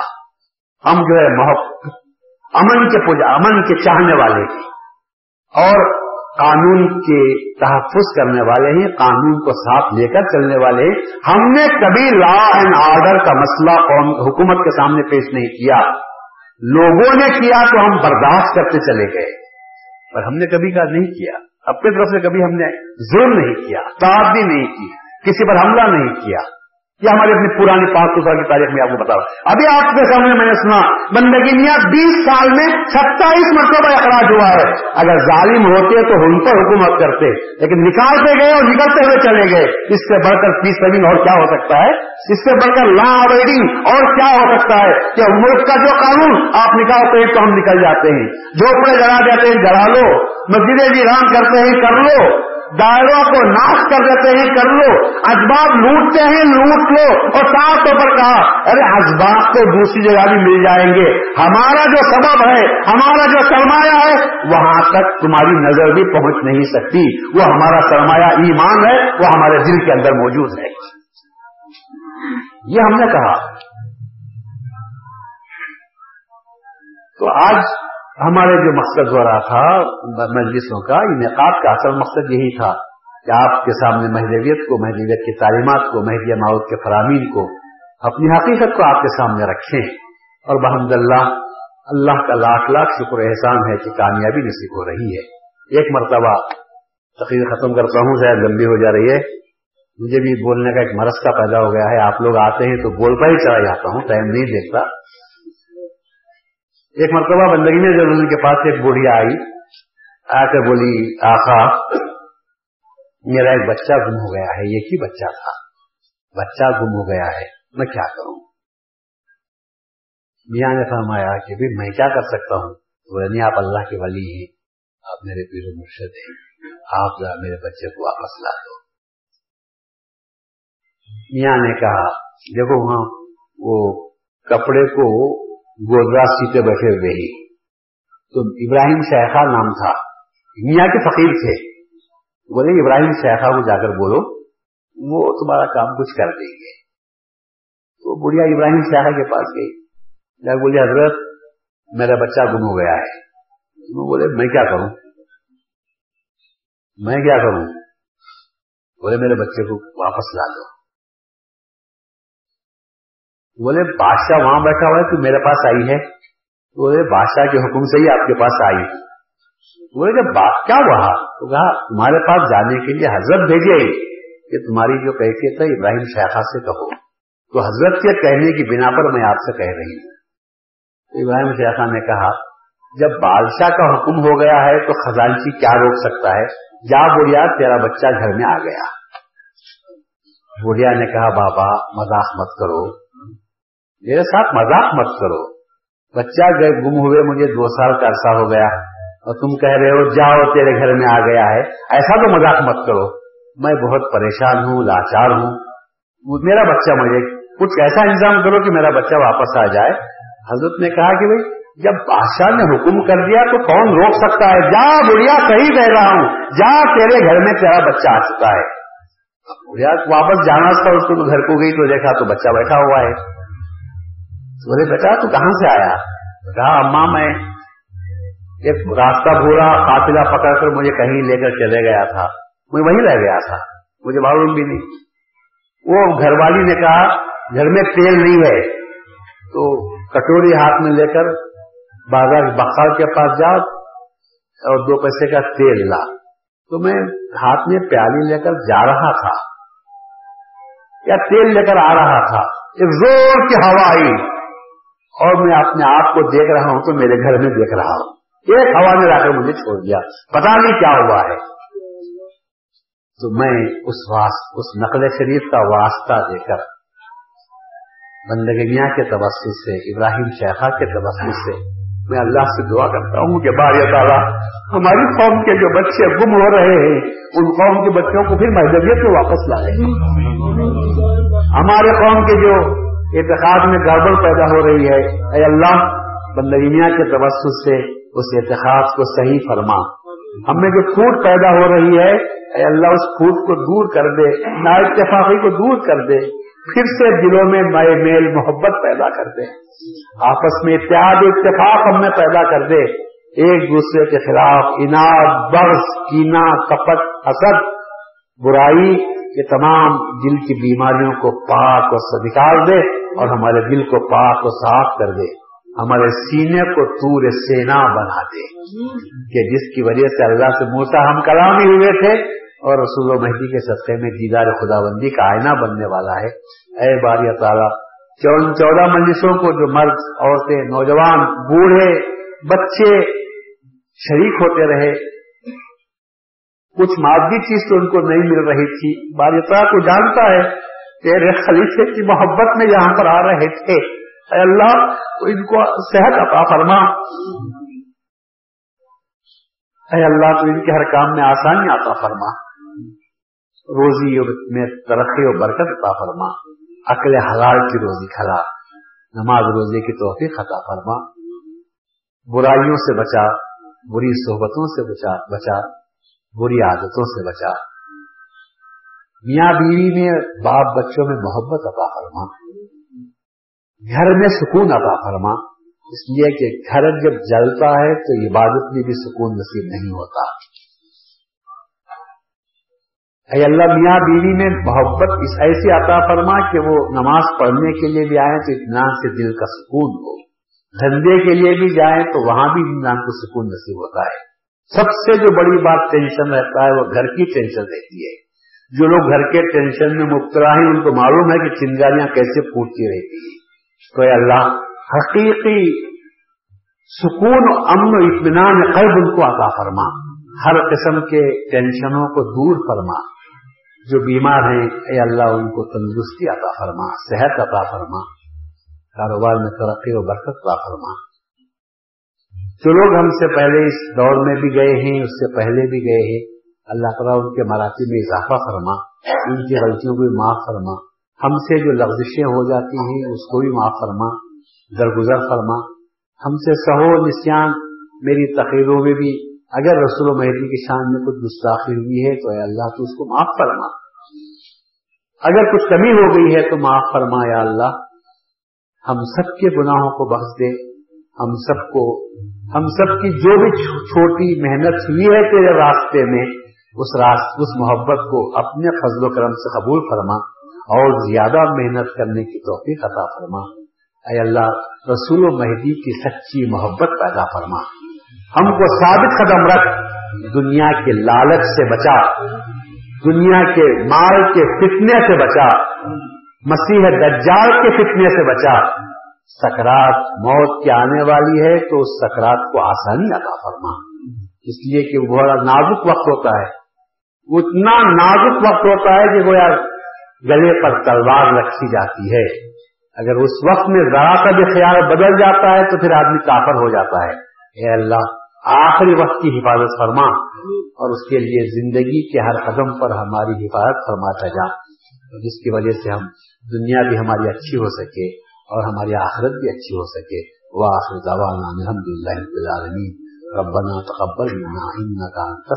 ہم جو ہے محب امن کے پوجا امن کے چاہنے والے اور قانون کے تحفظ کرنے والے ہیں، قانون کو ساتھ لے کر چلنے والے ہیں۔ ہم نے کبھی لا اینڈ آرڈر کا مسئلہ حکومت کے سامنے پیش نہیں کیا۔ لوگوں نے کیا تو ہم برداشت کرتے چلے گئے۔ پر ہم نے کبھی کا نہیں کیا۔ اپنی طرف سے کبھی ہم نے ظلم نہیں کیا تعدی نہیں کی، کسی پر حملہ نہیں کیا۔ یہ ہماری اپنی پرانی پانچ سو سال کی تاریخ میں آپ کو بتا رہا ابھی آپ کے سامنے میں نے سنا، بندگی بیس سال میں ستائیس مرتبہ اخراج ہوا ہے۔ اگر ظالم ہوتے تو ان پر حکومت کرتے، لیکن نکالتے گئے اور نکلتے ہوئے چلے گئے۔ اس سے بڑھ کر پیس سیونگ اور کیا ہو سکتا ہے؟ اس سے بڑھ کر لا اویڈنگ اور کیا ہو سکتا ہے؟ کہ ملک کا جو قانون، آپ نکالتے ہیں تو ہم نکل جاتے ہیں۔ جھوپڑے جلا دیتے ہیں، جلا لو۔ مسجدیں بھی رام کرتے ہیں، کر لو۔ دائروں کو ناش کر دیتے ہیں، کر لو۔ اسباب لوٹتے ہیں، لوٹ لو۔ اور صاف طور پر کہا، ارے اسباب تو دوسری جگہ بھی مل جائیں گے۔ ہمارا جو سبب ہے، ہمارا جو سرمایہ ہے، وہاں تک تمہاری نظر بھی پہنچ نہیں سکتی۔ وہ ہمارا سرمایہ ایمان ہے، وہ ہمارے دل کے اندر موجود ہے۔ یہ ہم نے کہا۔ تو آج ہمارے جو مقصد ہو رہا تھا مجلسوں کا، انعقاد کا اصل مقصد یہی تھا کہ آپ کے سامنے مہدویت کو مہدویت کی تعلیمات کو مہدیہ ماؤد کے فرامین کو اپنی حقیقت کو آپ کے سامنے رکھیں۔ اور بحمد اللہ اللہ کا لاکھ لاکھ شکر احسان ہے کہ کامیابی نصیب ہو رہی ہے۔ ایک مرتبہ تقریر ختم کرتا ہوں شاید لمبی ہو جا رہی ہے۔ مجھے بھی بولنے کا ایک مرستہ پیدا ہو گیا ہے۔ آپ لوگ آتے ہیں تو بولتا ہی چلا جاتا ہوں، ٹائم نہیں دیکھتا۔ ایک مرتبہ بندگی میں جب کے پاس ایک بوڑھیا آئی، آ کر بولی آخا میرا ایک بچہ گم ہو گیا ہے ایک ہی بچہ تھا؟ بچہ گم ہو گیا ہے، میں کیا کروں؟ میاں نے فرمایا کہ بھی میں کیا کر سکتا ہوں؟ نہیں، آپ اللہ کے ولی ہیں، آپ میرے پیر و مرشد ہیں، آپ ذرا میرے بچے کو واپس لا دو۔ میاں نے کہا، دیکھو وہاں وہ کپڑے کو گودرا سیتے بیٹھے ہوئے ہی۔ تو ابراہیم شیخا نام تھا۔ میاں کے فقیر تھے۔ بولے، ابراہیم شیخا کو جا کر بولو، وہ تمہارا کام کچھ کر دیں گے۔ تو بڑھیا ابراہیم شیخا کے پاس گئی۔ جا بولی حضرت، میرا بچہ گم ہو گیا ہے۔ وہ بولے، میں کیا کروں؟ میں کیا کروں؟ بولے، میرے بچے کو واپس لا دو۔ بولے، بادشاہ وہاں بیٹھا ہوا ہے تو میرے پاس آئی ہے؟ بولے، بادشاہ کے حکم سے ہی آپ کے پاس آئی۔ بولے کہ بات کیا ہوا تو کہا، تمہارے پاس جانے کے لیے حضرت بھیجے۔ کہ تمہاری جو کیفیت ہے ابراہیم شیخا سے کہو۔ تو حضرت کے کہنے کی بنا پر میں آپ سے کہہ رہی ہوں۔ ابراہیم شیخا نے کہا، جب بادشاہ کا حکم ہو گیا ہے تو خزانچی کیا روک سکتا ہے؟ جا بڑھیا، تیرا بچہ گھر میں آ گیا۔ بڑھیا نے کہا، بابا، مذاق مت کرو۔ میرے ساتھ مذاق مت کرو۔ بچہ گئے، گم ہوئے، مجھے دو سال کا عرصہ ہو گیا اور تم کہہ رہے ہو، جاؤ، تیرے گھر میں آ گیا ہے۔ ایسا تو مذاق مت کرو۔ میں بہت پریشان ہوں، لاچار ہوں۔ میرا بچہ مجھے کچھ ایسا انتظام کرو کہ میرا بچہ واپس آ جائے۔ حضرت نے کہا کہ بھائی، جب بادشاہ نے حکم کر دیا تو کون روک سکتا ہے؟ جا بڑھیا کہیں بہ رہا ہوں۔ جا، تیرے گھر میں تیرا بچہ آ چکا ہے۔ بڑھیا، واپس جانا تھا، اس کو گھر کو گئی تو دیکھا تو بچہ بیٹھا ہوا ہے۔ بولے، بیٹا، تو کہاں سے آیا؟ کہا اماں، میں ایک راستہ بھولا قافلہ پکڑ کر مجھے کہیں لے کر چلے گیا تھا۔ میں وہیں رہ گیا تھا، مجھے معلوم بھی نہیں۔ وہ گھر والی نے کہا، گھر میں تیل نہیں ہے۔ تو کٹوری ہاتھ میں لے کر بازار بخار کے پاس جا اور دو پیسے کا تیل لا۔ تو میں ہاتھ میں پیالی لے کر جا رہا تھا۔ یا تیل لے کر آ رہا تھا۔ ایک زور کی ہوا آئی۔ اور میں اپنے آپ کو دیکھ رہا ہوں تو میرے گھر میں دیکھ رہا ہوں۔ ایک ہوا نے لا کر مجھے چھوڑ دیا۔ پتا نہیں کیا ہوا ہے۔ تو میں اس اس نقل شریف کا واسطہ دے کر بندگیاں کے تبصر سے، ابراہیم شیخا کے تبصر سے میں اللہ سے دعا کرتا ہوں کہ بار تعالیٰ، ہماری قوم کے جو بچے گم ہو رہے ہیں، ان قوم کے بچوں کو پھر مہذبیت میں واپس لائے ہمارے قوم کے جو اعتقاد میں گڑبڑ پیدا ہو رہی ہے۔ اے اللہ بندگینیا کے توسط سے اس اعتقاد کو صحیح فرما۔ ہم میں جو پھوٹ پیدا ہو رہی ہے، اے اللہ، اس پھوٹ کو دور کر دے، نا اتفاقی کو دور کر دے۔ پھر سے دلوں میں مئے میل محبت پیدا کر دے۔ آپس میں اتحاد اتفاق ہم میں پیدا کر دے۔ ایک دوسرے کے خلاف اناد برس کینا کپٹ حسد، برائی کے تمام دل کی بیماریوں کو پاک اور نکال دے اور ہمارے دل کو پاک و صاف کر دے۔ ہمارے سینے کو تور سینا بنا دے۔ کہ جس کی وجہ سے اللہ سے موسا ہم کلامی ہوئے تھے اور رسول و مہدی کے سطح میں دیدار خدا بندی کا آئینہ بننے والا ہے۔ اے باری تعالیٰ چودہ مجلسوں کو جو مرد، عورتیں، نوجوان، بوڑھے، بچے شریک ہوتے رہے کچھ مادی چیز تو ان کو نہیں مل رہی تھی۔ باری کو جانتا ہے، تیرے خلیفے کی محبت میں یہاں پر آ رہے تھے۔ اے اللہ، ان کو صحت عطا فرما۔ اے اللہ، تو ان کے ہر کام میں آسانی عطا فرما۔ روزی میں ترقی و برکت عطا فرما۔ عقل حلال کی روزی کھلا۔ نماز روزے کی توفیق عطا فرما۔ برائیوں سے بچا، بری صحبتوں سے بچا بچا۔ بری عادتوں سے بچا۔ میاں بیوی میں باپ بچوں میں محبت عطا فرما۔ گھر میں سکون عطا فرما۔ اس لیے کہ گھر جب جلتا ہے تو عبادت میں بھی سکون نصیب نہیں ہوتا۔ اے اللہ، میاں بیوی میں محبت اس ایسی عطا فرما کہ وہ نماز پڑھنے کے لیے بھی آئے تو اطمینان سے دل کا سکون ہو۔ دھندے کے لیے بھی جائیں تو وہاں بھی اطمینان کو سکون نصیب ہوتا ہے۔ سب سے جو بڑی بات ٹینشن رہتا ہے وہ گھر کی ٹینشن رہتی ہے۔ جو لوگ گھر کے ٹینشن میں مبتلا ہیں، ان کو معلوم ہے کہ چنگاریاں کیسے پھوٹتی رہتی ہیں۔ تو اے اللہ، حقیقی سکون امن و اطمینان قلب ان کو عطا فرما۔ ہر قسم کے ٹینشنوں کو دور فرما۔ جو بیمار ہیں، اے اللہ، ان کو تندرستی عطا فرما، صحت عطا فرما۔ کاروبار میں ترقی و برکت عطا فرما۔ جو لوگ ہم سے پہلے اس دور میں بھی گئے ہیں، اس سے پہلے بھی گئے ہیں، اللہ تعالیٰ ان کے مراتی میں اضافہ فرما، ان کی غلطیوں کو بھی معاف فرما۔ ہم سے جو لفزشیں ہو جاتی ہیں، اس کو بھی معاف فرما، درگزر فرما۔ ہم سے سہو نسان میری تقریروں میں بھی۔ اگر رسول و مہدی کی شان میں کچھ گستاخی ہوئی ہے، تو اے اللہ تو اس کو معاف فرما۔ اگر کچھ کمی ہو گئی ہے، تو معاف فرما یا اللہ۔ ہم سب کے گناہوں کو بخش دے۔ ہم سب کو ہم سب کی جو بھی چھوٹی محنت ہوئی ہے تیرے راستے میں، اس راست اس محبت کو اپنے فضل و کرم سے قبول فرما اور زیادہ محنت کرنے کی توفیق عطا فرما۔ اے اللہ، رسول و مہدی کی سچی محبت پیدا فرما۔ ہم کو ثابت قدم رکھ، دنیا کے لالچ سے بچا، دنیا کے مال کے فتنے سے بچا، مسیح دجال کے فتنے سے بچا۔ سکرات موت کے آنے والی ہے تو اس سکرات کو آسانی عطا فرما۔ اس لیے کہ وہ بڑا نازک وقت ہوتا ہے۔ اتنا نازک وقت ہوتا ہے کہ وہ یار گلے پر تلوار رکھی جاتی ہے۔ اگر اس وقت میں ذرا سا بھی خیال بدل جاتا ہے تو پھر آدمی کافر ہو جاتا ہے۔ اے اللہ، آخری وقت کی حفاظت فرما اور اس کے لیے زندگی کے ہر قدم پر ہماری حفاظت فرماتا جا۔ جس کی وجہ سے ہم دنیا بھی ہماری اچھی ہو سکے۔ اور ہماری آخرت بھی اچھی ہو سکے۔ وہ آخر الحمد للہ ربنا تقبل منا انك انت